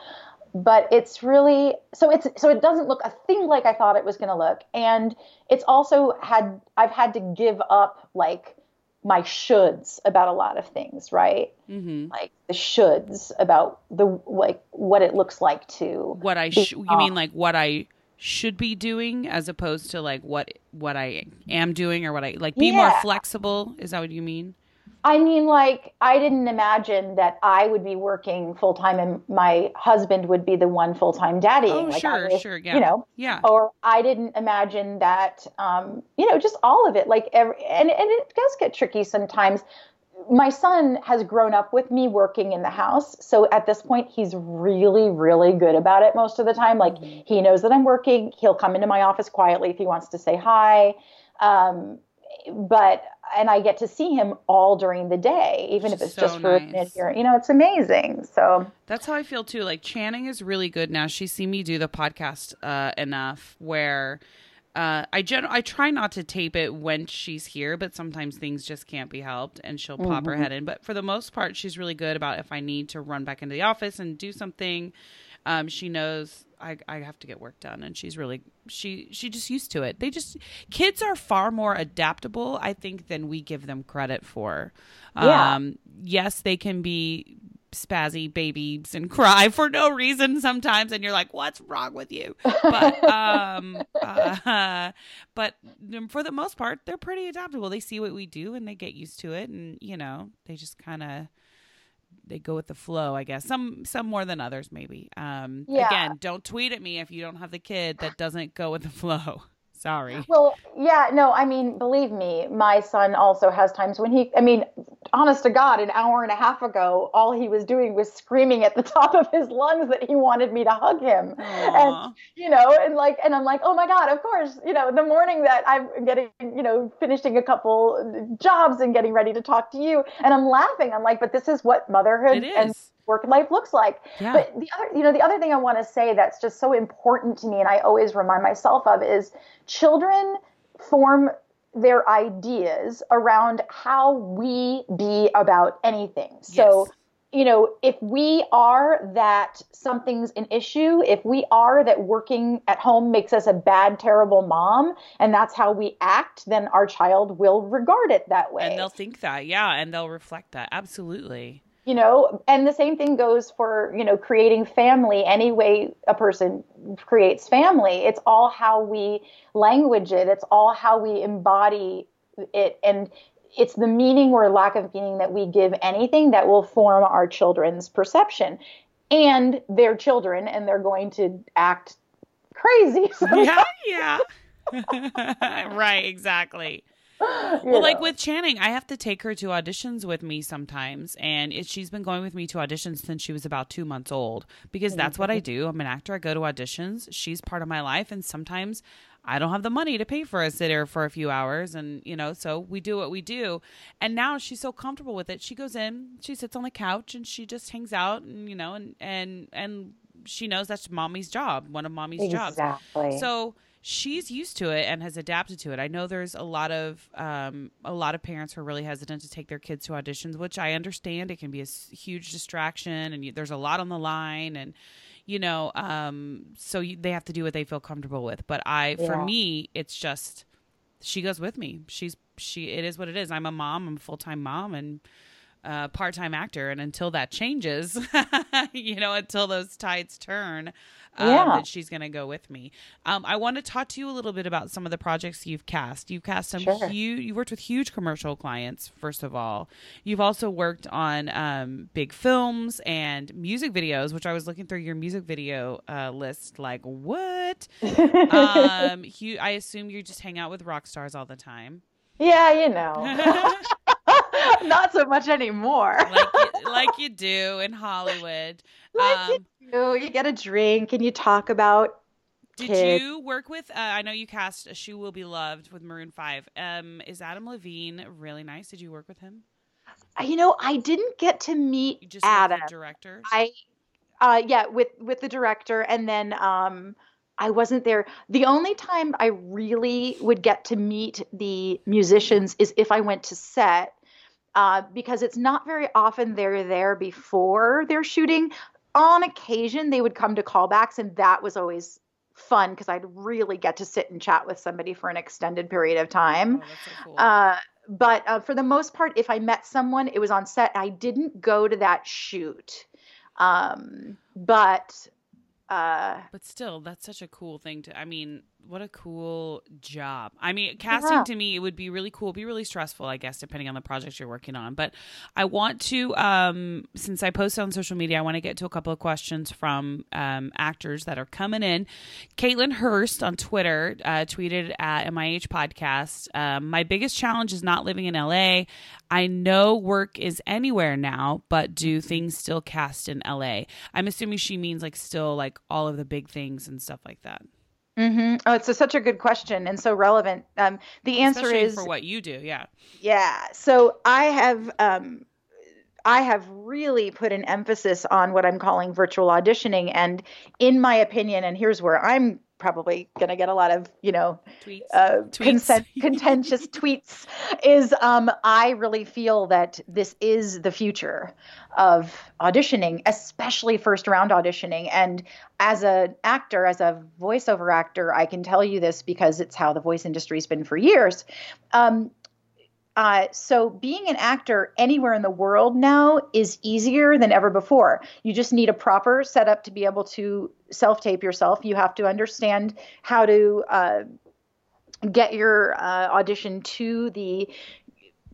But it's really so it's so it doesn't look a thing like I thought it was going to look, and it's also had I've had to give up like my shoulds about a lot of things, right? Mm-hmm. Like the shoulds about the like what it looks like to what I sh- you mean like what I should be doing as opposed to like what what I am doing or what I like be yeah. more flexible is that what you mean? I mean like I didn't imagine that I would be working full time and my husband would be the one full time daddy. Oh like sure, was, sure, yeah. You know. Yeah. Or I didn't imagine that um, you know, just all of it. Like every and, and it does get tricky sometimes my son has grown up with me working in the house. So at this point, he's really, really good about it most of the time. Like mm-hmm. he knows that I'm working. He'll come into my office quietly if he wants to say hi. Um, but and I get to see him all during the day, even if it's so just for nice. a minute here. You know, it's amazing. So that's how I feel too. Like Channing is really good now. She's seen me do the podcast uh, enough where uh, I gen- I try not to tape it when she's here, but sometimes things just can't be helped, and she'll mm-hmm. pop her mm-hmm. head in. But for the most part, she's really good about if I need to run back into the office and do something. Um, she knows I, I have to get work done, and she's really she she just used to it. They just kids are far more adaptable, I think, than we give them credit for. Yeah. Um, yes, they can be spazzy babies and cry for no reason sometimes and you're like what's wrong with you but um uh, but for the most part they're pretty adaptable they see what we do and they get used to it and you know they just kind of they go with the flow i guess. Some some more than others maybe. Um yeah. again don't tweet at me if you don't have the kid that doesn't go with the flow Sorry. Well, yeah, no, I mean, believe me, my son also has times when he, I mean, honest to God, an hour and a half ago, all he was doing was screaming at the top of his lungs that he wanted me to hug him. Aww. And, you know, and like, and I'm like, oh my God, of course, you know, the morning that I'm getting, you know, finishing a couple jobs and getting ready to talk to you. And I'm laughing. I'm like, but this is what motherhood and work life looks like. Yeah. But the other, you know, the other thing I want to say that's just so important to me, and I always remind myself of, is children form their ideas around how we be about anything. So. Yes. You know, if we are that something's an issue, if we are that working at home makes us a bad, terrible mom, and that's how we act, then our child will regard it that way. And they'll think that, yeah, and they'll reflect that. Absolutely you know and the same thing goes for you know creating family any way a person creates family. It's all how we language it. It's all how we embody it. And it's the meaning or lack of meaning that we give anything that will form our children's perception and their children and they're going to act crazy. Yeah yeah. Right exactly well know. like with channing i have to take her to auditions with me sometimes and it, she's been going with me to auditions since she was about two months old because that's what i mm-hmm. do i'm an actor i go to auditions she's part of my life and sometimes I don't have the money to pay for a sitter for a few hours. And, you know, so we do what we do. And now she's so comfortable with it. She goes in, she sits on the couch and she just hangs out and, you know, and, and, and she knows that's mommy's job, one of mommy's exactly. jobs. Exactly. So she's used to it and has adapted to it. I know there's a lot of, um, a lot of parents who are really hesitant to take their kids to auditions, which I understand. It can be a huge distraction and you, there's a lot on the line and, you know um so you, they have to do what they feel comfortable with but i yeah. for me it's just she goes with me she's she it is what it is i'm a mom i'm a full-time mom and uh, part-time actor and until that changes you know until those tides turn um, yeah. that she's going to go with me. Um, I want to talk to you a little bit about some of the projects you've cast. You've cast some sure. huge, you worked with huge commercial clients, first of all. You've also worked on um, big films and music videos, which I was looking through your music video uh, list, like, what? um, you, I assume you just hang out with rock stars all the time. Yeah, you know. Not so much anymore. like, you, like you do in Hollywood. Like um, you do. You get a drink and you talk about. Did kids. you work with? Uh, I know you cast "A She Will Be Loved" with Maroon Five. Um, is Adam Levine really nice? Did you work with him? Uh, you know, I didn't get to meet just Adam. director. I, uh, yeah, with with the director, and then um, I wasn't there. The only time I really would get to meet the musicians is if I went to set uh, because it's not very often they're there before they're shooting. On occasion, they would come to callbacks, and that was always fun because I'd really get to sit and chat with somebody for an extended period of time. Oh, so cool. uh, but uh, for the most part, if I met someone, it was on set. I didn't go to that shoot. Um, but uh, but still, that's such a cool thing to. I mean, what a cool job. I mean, casting yeah. to me, it would be really cool, be really stressful, I guess, depending on the project you're working on. But I want to, um, since I posted on social media, I want to get to a couple of questions from um, actors that are coming in. Caitlin Hurst on Twitter uh, tweeted at MIH Podcast um, My biggest challenge is not living in LA. I know work is anywhere now, but do things still cast in LA? I'm assuming she means like still like all of the big things and stuff like that. Mm-hmm. Oh, it's a, such a good question and so relevant. Um, the answer Especially is for what you do. Yeah. Yeah. So I have, um, I have really put an emphasis on what I'm calling virtual auditioning, and in my opinion, and here's where I'm probably going to get a lot of you know tweets, uh, tweets. Contentious tweets is um, i really feel that this is the future of auditioning especially first round auditioning. And as an actor as a voiceover actor i can tell you this because it's how the voice industry has been for years. Um, uh, so being an actor anywhere in the world now is easier than ever before. You just need a proper setup to be able to self-tape yourself. You have to understand how to uh, get your uh, audition to the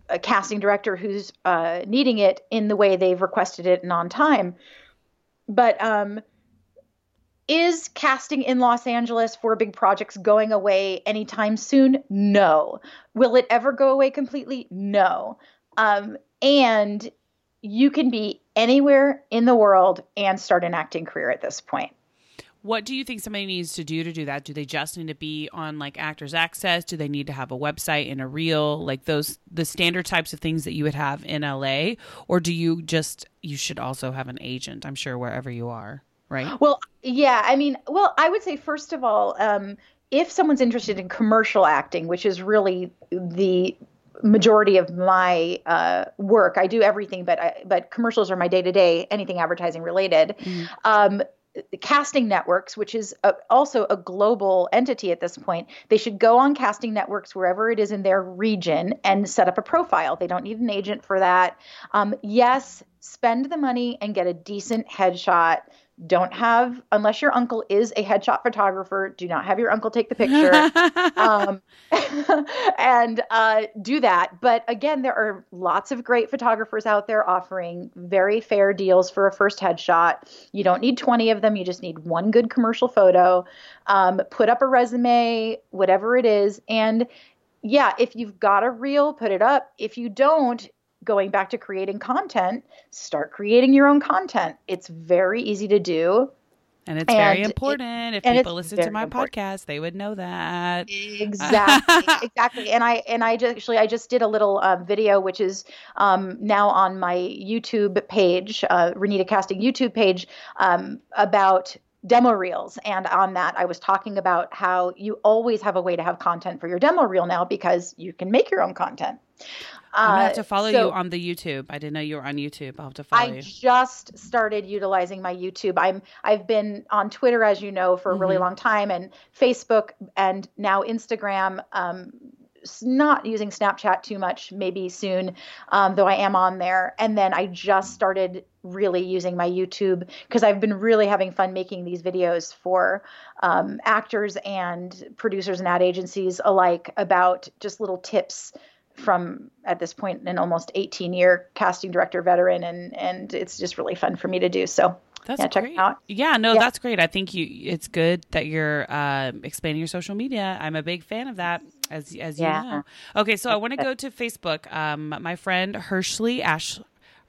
uh, casting director who's uh, needing it in the way they've requested it and on time. But um, is casting in Los Angeles for big projects going away anytime soon? No. Will it ever go away completely? No. Um, and you can be anywhere in the world and start an acting career at this point. What do you think somebody needs to do to do that? Do they just need to be on like Actors Access? Do they need to have a website and a reel, like those the standard types of things that you would have in LA, or do you just you should also have an agent? I'm sure wherever you are right? Well, yeah. I mean, well, I would say first of all, um, if someone's interested in commercial acting, which is really the majority of my uh, work, I do everything, but I, but commercials are my day to day, anything advertising related. Mm. Um, casting networks, which is a, also a global entity at this point, they should go on casting networks wherever it is in their region and set up a profile. They don't need an agent for that. Um, yes, spend the money and get a decent headshot don't have unless your uncle is a headshot photographer do not have your uncle take the picture. Um, and uh, do that. But again there are lots of great photographers out there offering very fair deals for a first headshot. You don't need 20 of them you just need one good commercial photo. Um, put up a resume whatever it is. And yeah if you've got a reel put it up. If you don't going back to creating content, start creating your own content. It's very easy to do. And it's and very important. It, if people listen to my important. podcast, they would know that. Exactly. exactly. And I and I just actually I just did a little uh, video which is um, now on my YouTube page, uh, Renita Casting YouTube page, um, about demo reels. And on that, I was talking about how you always have a way to have content for your demo reel now because you can make your own content. I'm gonna have to uh, follow so you on the YouTube. I didn't know you were on YouTube. I'll have to follow I you. I just started utilizing my YouTube. I'm I've been on Twitter, as you know, for a really mm-hmm. long time, and Facebook, and now Instagram. Um, not using Snapchat too much, maybe soon, um, though I am on there. And then I just started really using my YouTube because I've been really having fun making these videos for um, actors and producers and ad agencies alike about just little tips from at this point an almost 18 year casting director veteran and and it's just really fun for me to do so that's yeah, check great. out. Yeah, no, yeah. that's great. I think you it's good that you're uh, expanding your social media. I'm a big fan of that as as you yeah. know. Okay, so I want to go to Facebook. Um, my friend Hershey Ash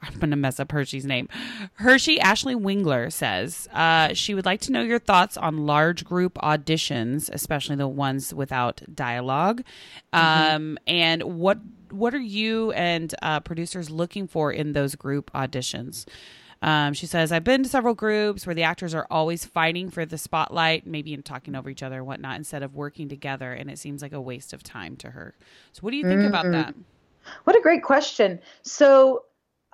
I'm going to mess up Hershey's name. Hershey Ashley Wingler says uh, she would like to know your thoughts on large group auditions, especially the ones without dialog mm-hmm. um, and what what are you and uh, producers looking for in those group auditions? Um, she says, I've been to several groups where the actors are always fighting for the spotlight, maybe in talking over each other and whatnot, instead of working together. And it seems like a waste of time to her. So, what do you think mm-hmm. about that? What a great question. So,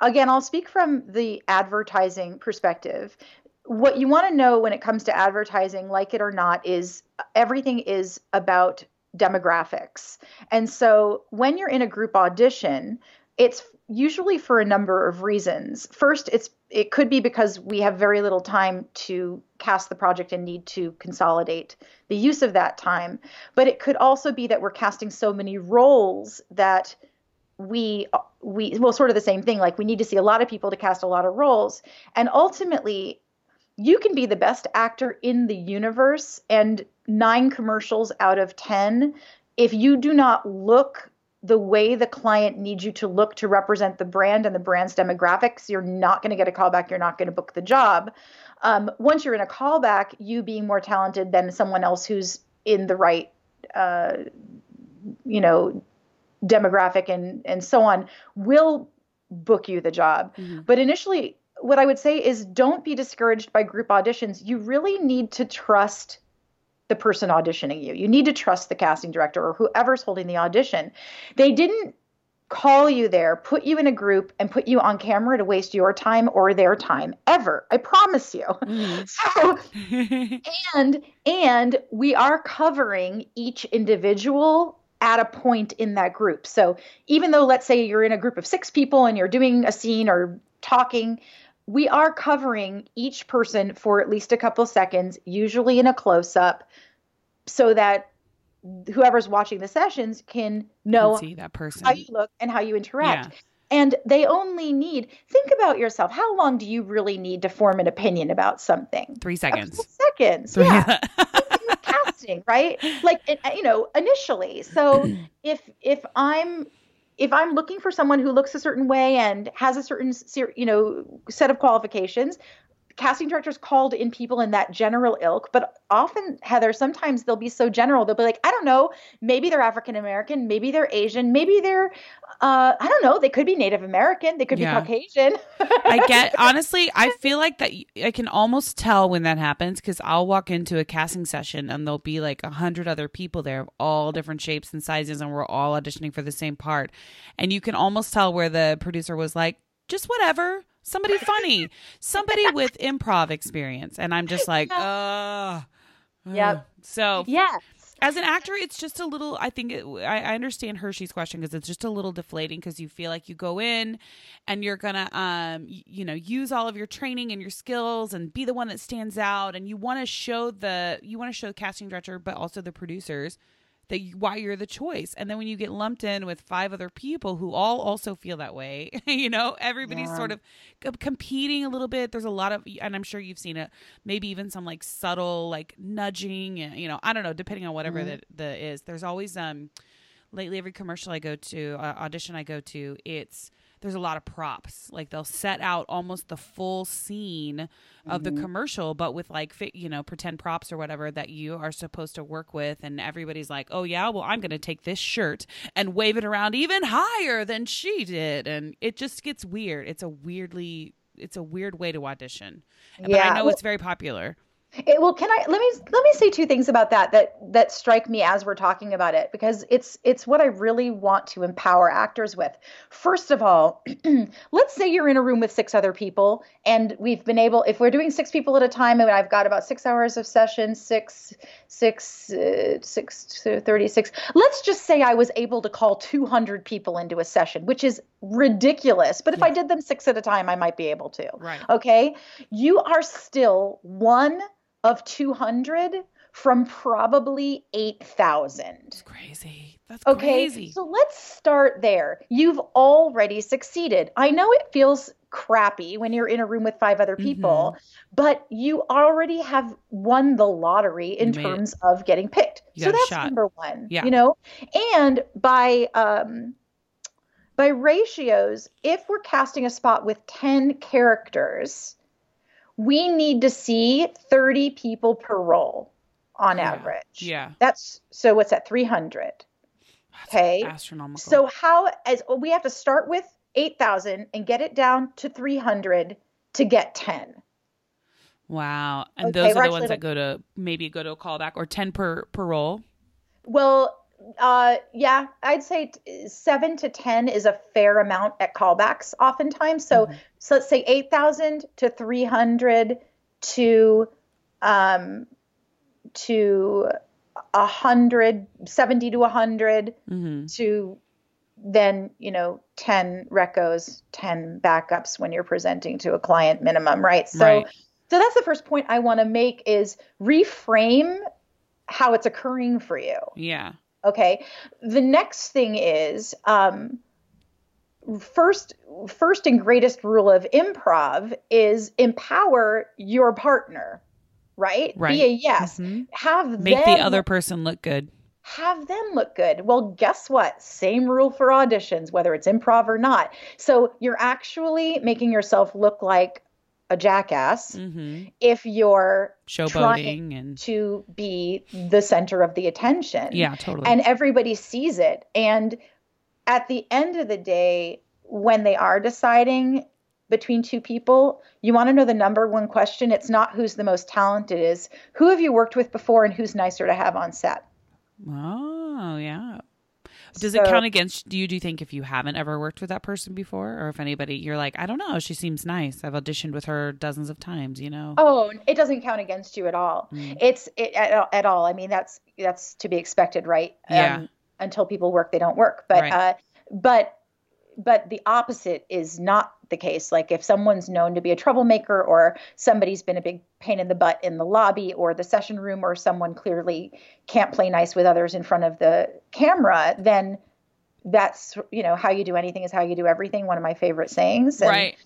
again, I'll speak from the advertising perspective. What you want to know when it comes to advertising, like it or not, is everything is about demographics. And so when you're in a group audition, it's usually for a number of reasons. First, it's it could be because we have very little time to cast the project and need to consolidate the use of that time. But it could also be that we're casting so many roles that we we well sort of the same thing. Like we need to see a lot of people to cast a lot of roles. And ultimately you can be the best actor in the universe and 9 commercials out of 10 if you do not look the way the client needs you to look to represent the brand and the brand's demographics you're not going to get a callback you're not going to book the job um, once you're in a callback you being more talented than someone else who's in the right uh, you know demographic and and so on will book you the job. Mm-hmm. But initially what I would say is don't be discouraged by group auditions. You really need to trust the person auditioning you. You need to trust the casting director or whoever's holding the audition. They didn't call you there, put you in a group, and put you on camera to waste your time or their time ever. I promise you. Mm. So, and and we are covering each individual at a point in that group. So even though, let's say, you're in a group of six people and you're doing a scene or talking, we are covering each person for at least a couple seconds, usually in a close up, so that whoever's watching the sessions can know see that person how you look and how you interact. Yeah. And they only need think about yourself. How long do you really need to form an opinion about something? Three seconds. seconds. Three. Yeah. casting, right? Like uh, you know, initially. So if if I'm if I'm looking for someone who looks a certain way and has a certain you know set of qualifications, casting directors called in people in that general ilk, but often, Heather, sometimes they'll be so general. They'll be like, I don't know, maybe they're African American, maybe they're Asian, maybe they're, uh, I don't know, they could be Native American, they could yeah. be Caucasian. I get, honestly, I feel like that I can almost tell when that happens because I'll walk into a casting session and there'll be like a hundred other people there of all different shapes and sizes, and we're all auditioning for the same part. And you can almost tell where the producer was like, just whatever somebody funny, somebody with improv experience. And I'm just like, uh, yeah. So yes. as an actor, it's just a little. I think it, I, I understand Hershey's question because it's just a little deflating because you feel like you go in and you're gonna, um, y- you know, use all of your training and your skills and be the one that stands out, and you want to show the you want to show the casting director, but also the producers that you, why you're the choice. And then when you get lumped in with five other people who all also feel that way, you know, everybody's Yeah. sort of competing a little bit. There's a lot of, and I'm sure you've seen it, maybe even some like subtle like nudging, you know, I don't know, depending on whatever Mhm. that the is. There's always um, lately every commercial I go to, uh, audition I go to, it's there's a lot of props. Like they'll set out almost the full scene of the mm-hmm. commercial, but with like you know pretend props or whatever that you are supposed to work with, and everybody's like, oh yeah, well I'm going to take this shirt and wave it around even higher than she did, and it just gets weird. It's a weirdly, it's a weird way to audition, but I know well- it's very popular. It, well, can I let me let me say two things about that that that strike me as we're talking about it because it's it's what I really want to empower actors with. First of all, let's say you're in a room with six other people and we've been able if we're doing six people at a time and I've got about 6 hours of session, 6 6 uh, 6 to 36. Let's just say I was able to call 200 people into a session, which is ridiculous, but if I did them 6 at a time I might be able to. Right. Okay. You are still one of 200 from probably 8,000. Crazy. That's crazy. Okay. crazy. So let's start there. You've already succeeded. I know it feels crappy when you're in a room with five other people, Mm-hmm. but you already have won the lottery in made it. terms of getting picked. You so that's shot. number one. Yeah. You know, and by um by ratios, if we're casting a spot with 10 characters, we need to see 30 people per role on Yeah. average. yeah. That's so what's that 300? Okay. Astronomical. So how as we have to start with 8,000 and get it down to 300 to get 10. Wow. And Okay, those we're the ones that go to maybe go to a callback or 10 per per roll. Well, uh yeah, I'd say t- 7 to 10 is a fair amount at callbacks oftentimes. So Mhm. so let's say 8,000 to 300 to um to 100 70 to 100 Mm-hmm. to then you know 10 recos 10 backups when you're presenting to a client minimum right so Right. so that's the first point i want to make is reframe how it's occurring for you Yeah. Okay the next thing is um first first and greatest rule of improv is empower your partner right Right. be a yes Mhm. have Make them the other person look good. have them look good. Well, guess what? Same rule for auditions, whether it's improv or not. So you're actually making yourself look like a jackass Mm-hmm. if you're Showboating and to be the center of the attention. yeah, totally. And everybody sees it. And at the end of the day, when they are deciding between two people, you want to know the number one question. It's not who's the most talented, is who have you worked with before and who's nicer to have on set? oh, yeah. Does So- it count against do you do you think if you haven't ever worked with that person before or if anybody you're like, I don't know, she seems nice. I've auditioned with her dozens of times, you know. Oh, it doesn't count against you at all. Mm. It's it at, at all. I mean, that's that's to be expected, right? Yeah. until people work, they don't work. But Right. uh, but but the opposite is not the case. Like if someone's known to be a troublemaker, or somebody's been a big pain in the butt in the lobby or the session room, or someone clearly can't play nice with others in front of the camera, then that's you know how you do anything is how you do everything. One of my favorite sayings. And, right.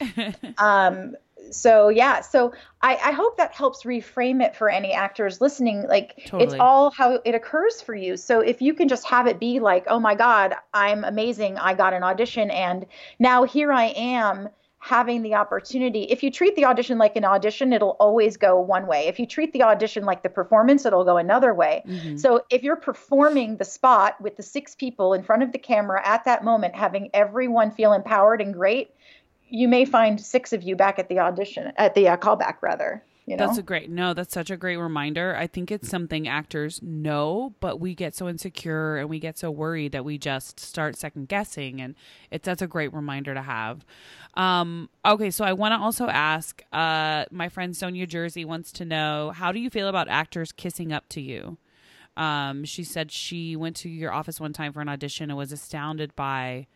um so yeah so I, I hope that helps reframe it for any actors listening like it's all how it occurs for you. So if you can just have it be like oh my god i'm amazing i got an audition and now here i am having the opportunity. If you treat the audition like an audition it'll always go one way. If you treat the audition like the performance it'll go another way. Mhm. so if you're performing the spot with the six people in front of the camera at that moment, having everyone feel empowered and great, you may find six of you back at the audition, at the uh, callback rather. You know, That's a great no, that's such a great reminder. I think it's something actors know, but we get so insecure and we get so worried that we just start second guessing and it's that's a great reminder to have. Um okay, so I want to also ask uh my friend Sonia Jersey wants to know how do you feel about actors kissing up to you? Um, she said she went to your office one time for an audition and was astounded by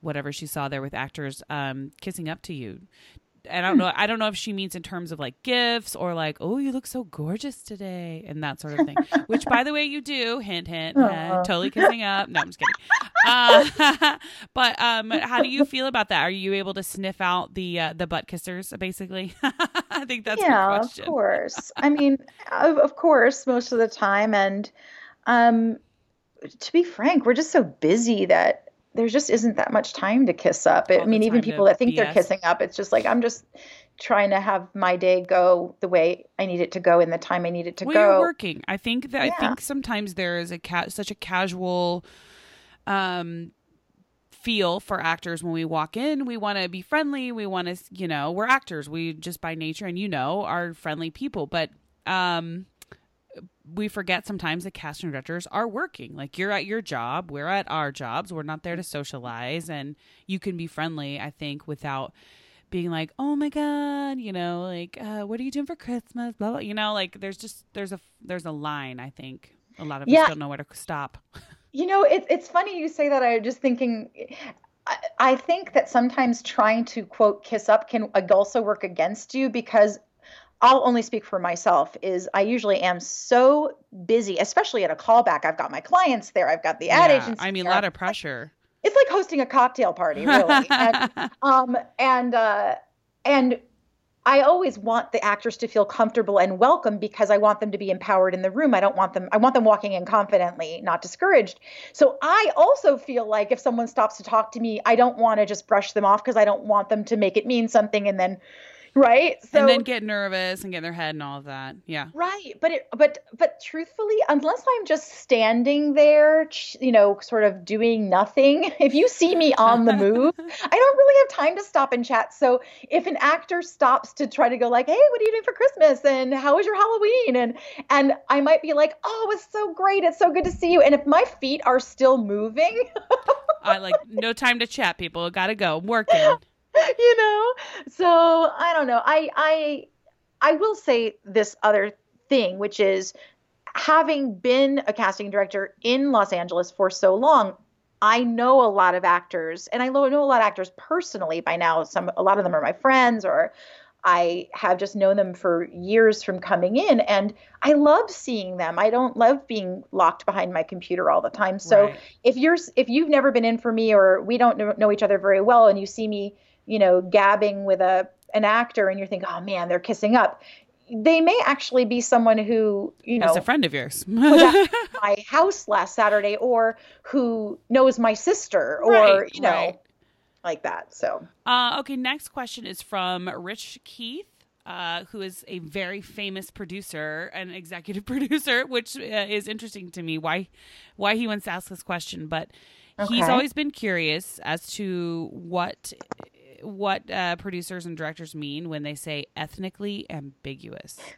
whatever she saw there with actors um, kissing up to you. And I don't know. I don't know if she means in terms of like gifts or like, oh, you look so gorgeous today, and that sort of thing. Which, by the way, you do. Hint, hint. Uh, totally kissing up. No, I'm just kidding. Uh, but um, how do you feel about that? Are you able to sniff out the uh, the butt kissers? Basically, I think that's yeah, of course. I mean, of, of course, most of the time, and um, to be frank, we're just so busy that there just isn't that much time to kiss up. I All the mean, even people that think they're kissing up, it's just like I'm just trying to have my day go the way I need it to go in the time I need it to well, go. you're working. I think that I think sometimes there is a ca- such a casual um feel for actors when we walk in. We want to be friendly. We want to, you know, we're actors. We just by nature and you know are friendly people, but um we forget sometimes that casting directors are working. Like you're at your job, we're at our jobs. We're not there to socialize and you can be friendly, I think, without being like, "Oh my god," you know, like, uh, "What are you doing for Christmas?" Blah, blah. You know, like there's just there's a there's a line. I think a lot of Yeah. us don't know where to stop. You know, it, it's funny you say that. I'm just thinking. I, I think that sometimes trying to quote kiss up can also work against you because I'll only speak for myself. Is I usually am so busy, especially at a callback. I've got my clients there. I've got the ad Yeah, agency. I mean, a lot of pressure. It's like hosting a cocktail party, really. and, um, and uh, and I always want the actors to feel comfortable and welcome because I want them to be empowered in the room. I don't want them. I want them walking in confidently, not discouraged. So I also feel like if someone stops to talk to me, I don't want to just brush them off because I don't want them to make it mean something and then, right? So and then get nervous and get in their head and all of that. Yeah. Right, but it, but but truthfully, unless I'm just standing there, you know, sort of doing nothing, if you see me on the move, I don't really have time to stop and chat. So if an actor stops to try to go like, "Hey, what are you doing for Christmas?" and "How was your Halloween?" and and I might be like, "Oh, it was so great. It's so good to see you." And if my feet are still moving, I like no time to chat, people. Gotta go. I'm working. you know? So i don't know. I i i will say this other thing which is having been a casting director in los angeles for so long i know a lot of actors and i know a lot of actors personally by now. Some a lot of them are my friends or i have just known them for years from coming in and i love seeing them. I don't love being locked behind my computer all the time. So Right. if you're if you've never been in for me or we don't know, know each other very well and you see me you know gabbing with a an actor and you're thinking oh man they're kissing up they may actually be someone who you know As a friend of yours. was at my house last saturday or who knows my sister or Right, you know right. like that so Uh, okay, next question is from Rich Keith, uh, who is a very famous producer and executive producer, which uh, is interesting to me why why he wants to ask this question. But he's always been curious as to what what uh, producers and directors mean when they say ethnically ambiguous.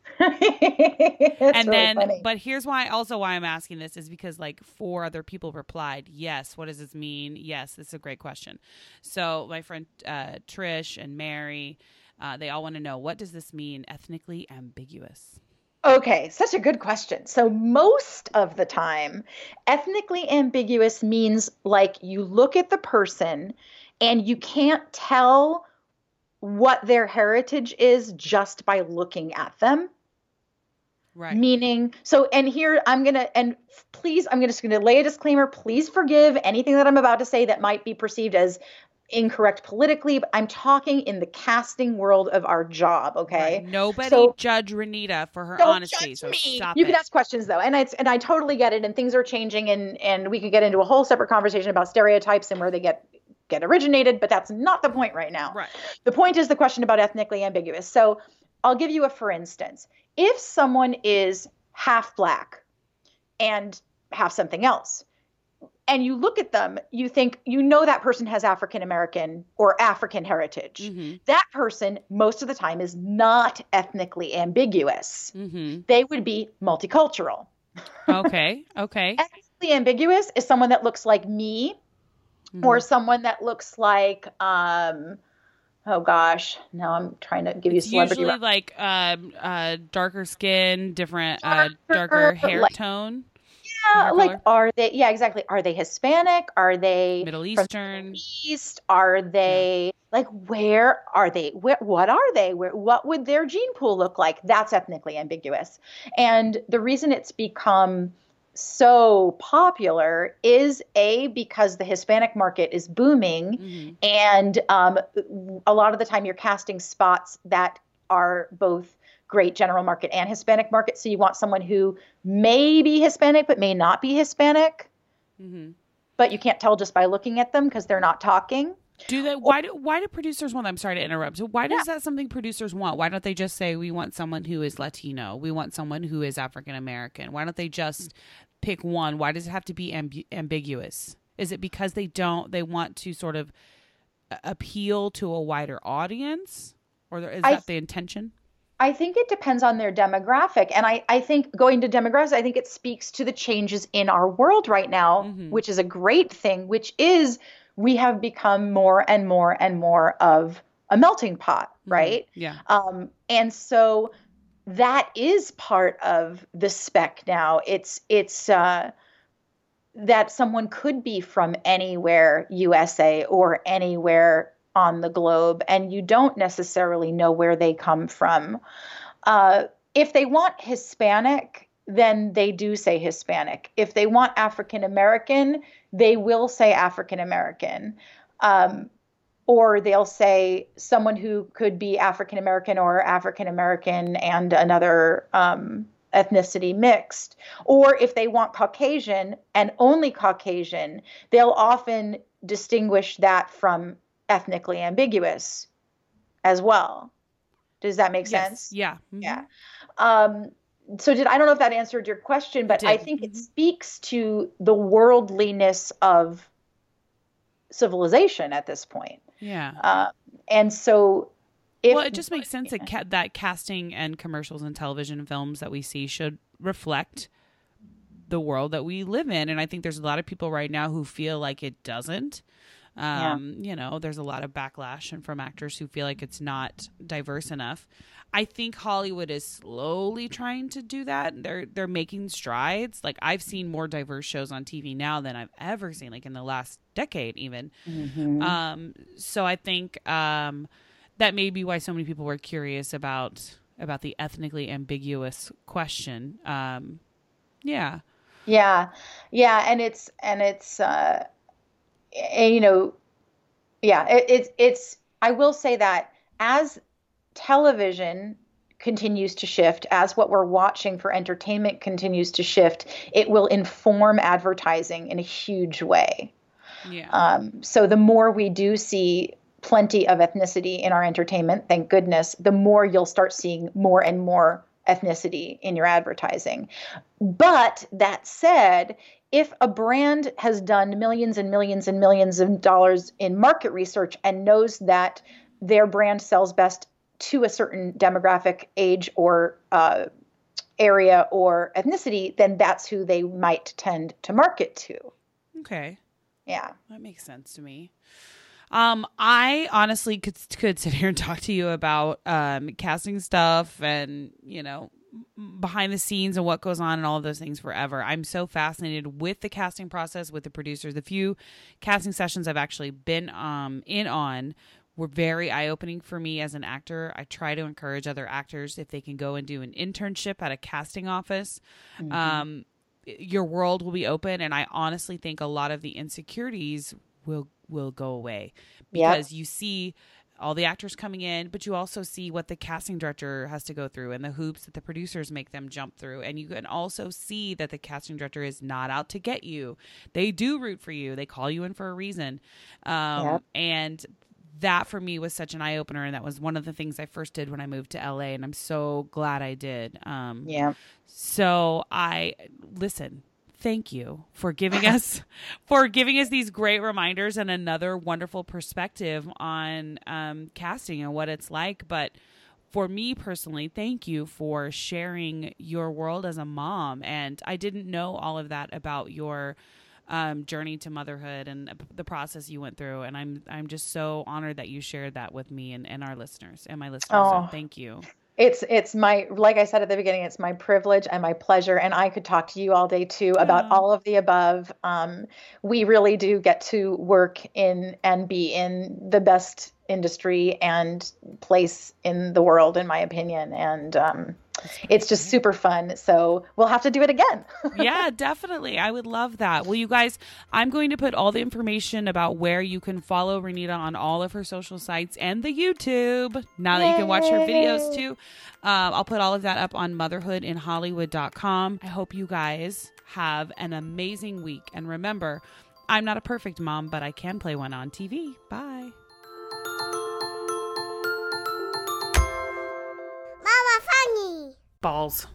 And really then, funny. but here's why. Also, why I'm asking this is because like four other people replied, "Yes, what does this mean? Yes, this is a great question." So my friend uh, Trish and Mary, uh, they all want to know what does this mean? Ethnically ambiguous. Okay, such a good question. So, most of the time, ethnically ambiguous means like you look at the person and you can't tell what their heritage is just by looking at them. Right. Meaning, so, and here I'm going to, and please, I'm just going to lay a disclaimer. Please forgive anything that I'm about to say that might be perceived as incorrect politically, but I'm talking in the casting world of our job, okay? Right. Nobody So- judge Renita for her Don't honesty. judge so me. stop you it. can ask questions though, and it's and I totally get it. And things are changing, and and we could get into a whole separate conversation about stereotypes and where they get get originated. But that's not the point right now. right. The point is the question about ethnically ambiguous. So I'll give you a for instance. If someone is half black and half something else, and you look at them, you think you know that person has African American or African heritage. Mm-hmm. That person, most of the time, is not ethnically ambiguous. Mm-hmm. They would be multicultural. Okay. Okay. Ethnically ambiguous is someone that looks like me or Mhm. someone that looks like, um, oh gosh, now I'm trying to give you celebrity. usually rep- like um, uh, darker skin, different, uh, Darker, hair like- tone. yeah, hair like color? are they? Yeah, exactly. Are they Hispanic? Are they Middle Eastern. East? Are they like where are they? Where, what are they? Where what would their gene pool look like? That's ethnically ambiguous. And the reason it's become so popular is a because the Hispanic market is booming, Mhm. and um, a lot of the time you're casting spots that are both great general market and Hispanic market. So you want someone who may be Hispanic but may not be Hispanic, Mhm. but you can't tell just by looking at them because they're not talking. Do they? Why do Why do producers want? I'm sorry to interrupt. So why does that something producers want? Why don't they just say we want someone who is Latino? We want someone who is African American. Why don't they just pick one? Why does it have to be ambu- ambiguous? Is it because they don't? They want to sort of appeal to a wider audience, or is I that the intention? I think it depends on their demographic. And I, I think going to demographics, I think it speaks to the changes in our world right now, Mhm. which is a great thing, which is we have become more and more and more of a melting pot, right? Yeah. Um, and so that is part of the spec now. It's it's uh, that someone could be from anywhere USA or anywhere on the globe, and you don't necessarily know where they come from. Uh, if they want Hispanic, then they do say Hispanic. If they want African American, they will say African American. Um, or they'll say someone who could be African American or African American and another um, ethnicity mixed. Or if they want Caucasian and only Caucasian, they'll often distinguish that from ethnically ambiguous as well. Does that make Yes. sense? Yeah. Mhm. Yeah. Um, so did I don't know if that answered your question, but I think it Mhm. speaks to the worldliness of civilization at this point. Yeah. Uh, and so, if well, it just makes sense that ca- that casting and commercials and television and films that we see should reflect the world that we live in, and I think there's a lot of people right now who feel like it doesn't. Yeah. Um, You know, there's a lot of backlash and from actors who feel like it's not diverse enough. I think Hollywood is slowly trying to do that. They're they're making strides. Like I've seen more diverse shows on TV now than I've ever seen, like in the last decade, even. Mhm. Um, so I think um, that may be why so many people were curious about about the ethnically ambiguous question. Um, yeah, Yeah, yeah, and it's and it's uh, you know, yeah, it, it's it's. I will say that as television continues to shift, as what we're watching for entertainment continues to shift, it will inform advertising in a huge way. yeah, Um, so the more we do see plenty of ethnicity in our entertainment, thank goodness, the more you'll start seeing more and more ethnicity in your advertising. But that said, if a brand has done millions and millions and millions of dollars in market research and knows that their brand sells best to a certain demographic, age, or uh, area or ethnicity, then that's who they might tend to market to. okay, Yeah. that makes sense to me. Um, I honestly could could sit here and talk to you about um, casting stuff and you know behind the scenes and what goes on and all of those things forever. I'm so fascinated with the casting process with the producers. The few casting sessions I've actually been um in on were very eye opening for me as an actor. I try to encourage other actors if they can go and do an internship at a casting office. Um, your world will be open, and I honestly think a lot of the insecurities will will go away Yep. because you see all the actors coming in, but you also see what the casting director has to go through and the hoops that the producers make them jump through. And you can also see that the casting director is not out to get you. They do root for you. They call you in for a reason. Um, Yep. And that for me was such an eye opener. And that was one of the things I first did when I moved to LA. And I'm so glad I did. Um, Yeah. so I listen. Thank you for giving us for giving us these great reminders and another wonderful perspective on um, casting and what it's like. But for me personally, thank you for sharing your world as a mom. And I didn't know all of that about your um, journey to motherhood and the process you went through. And I'm I'm just so honored that you shared that with me and, and our listeners and my listeners. So Oh. thank you. It's it's my like I said at the beginning, it's my privilege and my pleasure, and I could talk to you all day too about Yeah. all of the above. Um, we really do get to work in and be in the best industry and place in the world, in my opinion, and um, it's just super fun. So we'll have to do it again. yeah, definitely. I would love that. Well, you guys, I'm going to put all the information about where you can follow Renita on all of her social sites and the YouTube. Now that you can watch her videos too, um, I'll put all of that up on motherhoodinhollywood.com. I hope you guys have an amazing week. And remember, I'm not a perfect mom, but I can play one on TV. Bye. Balls.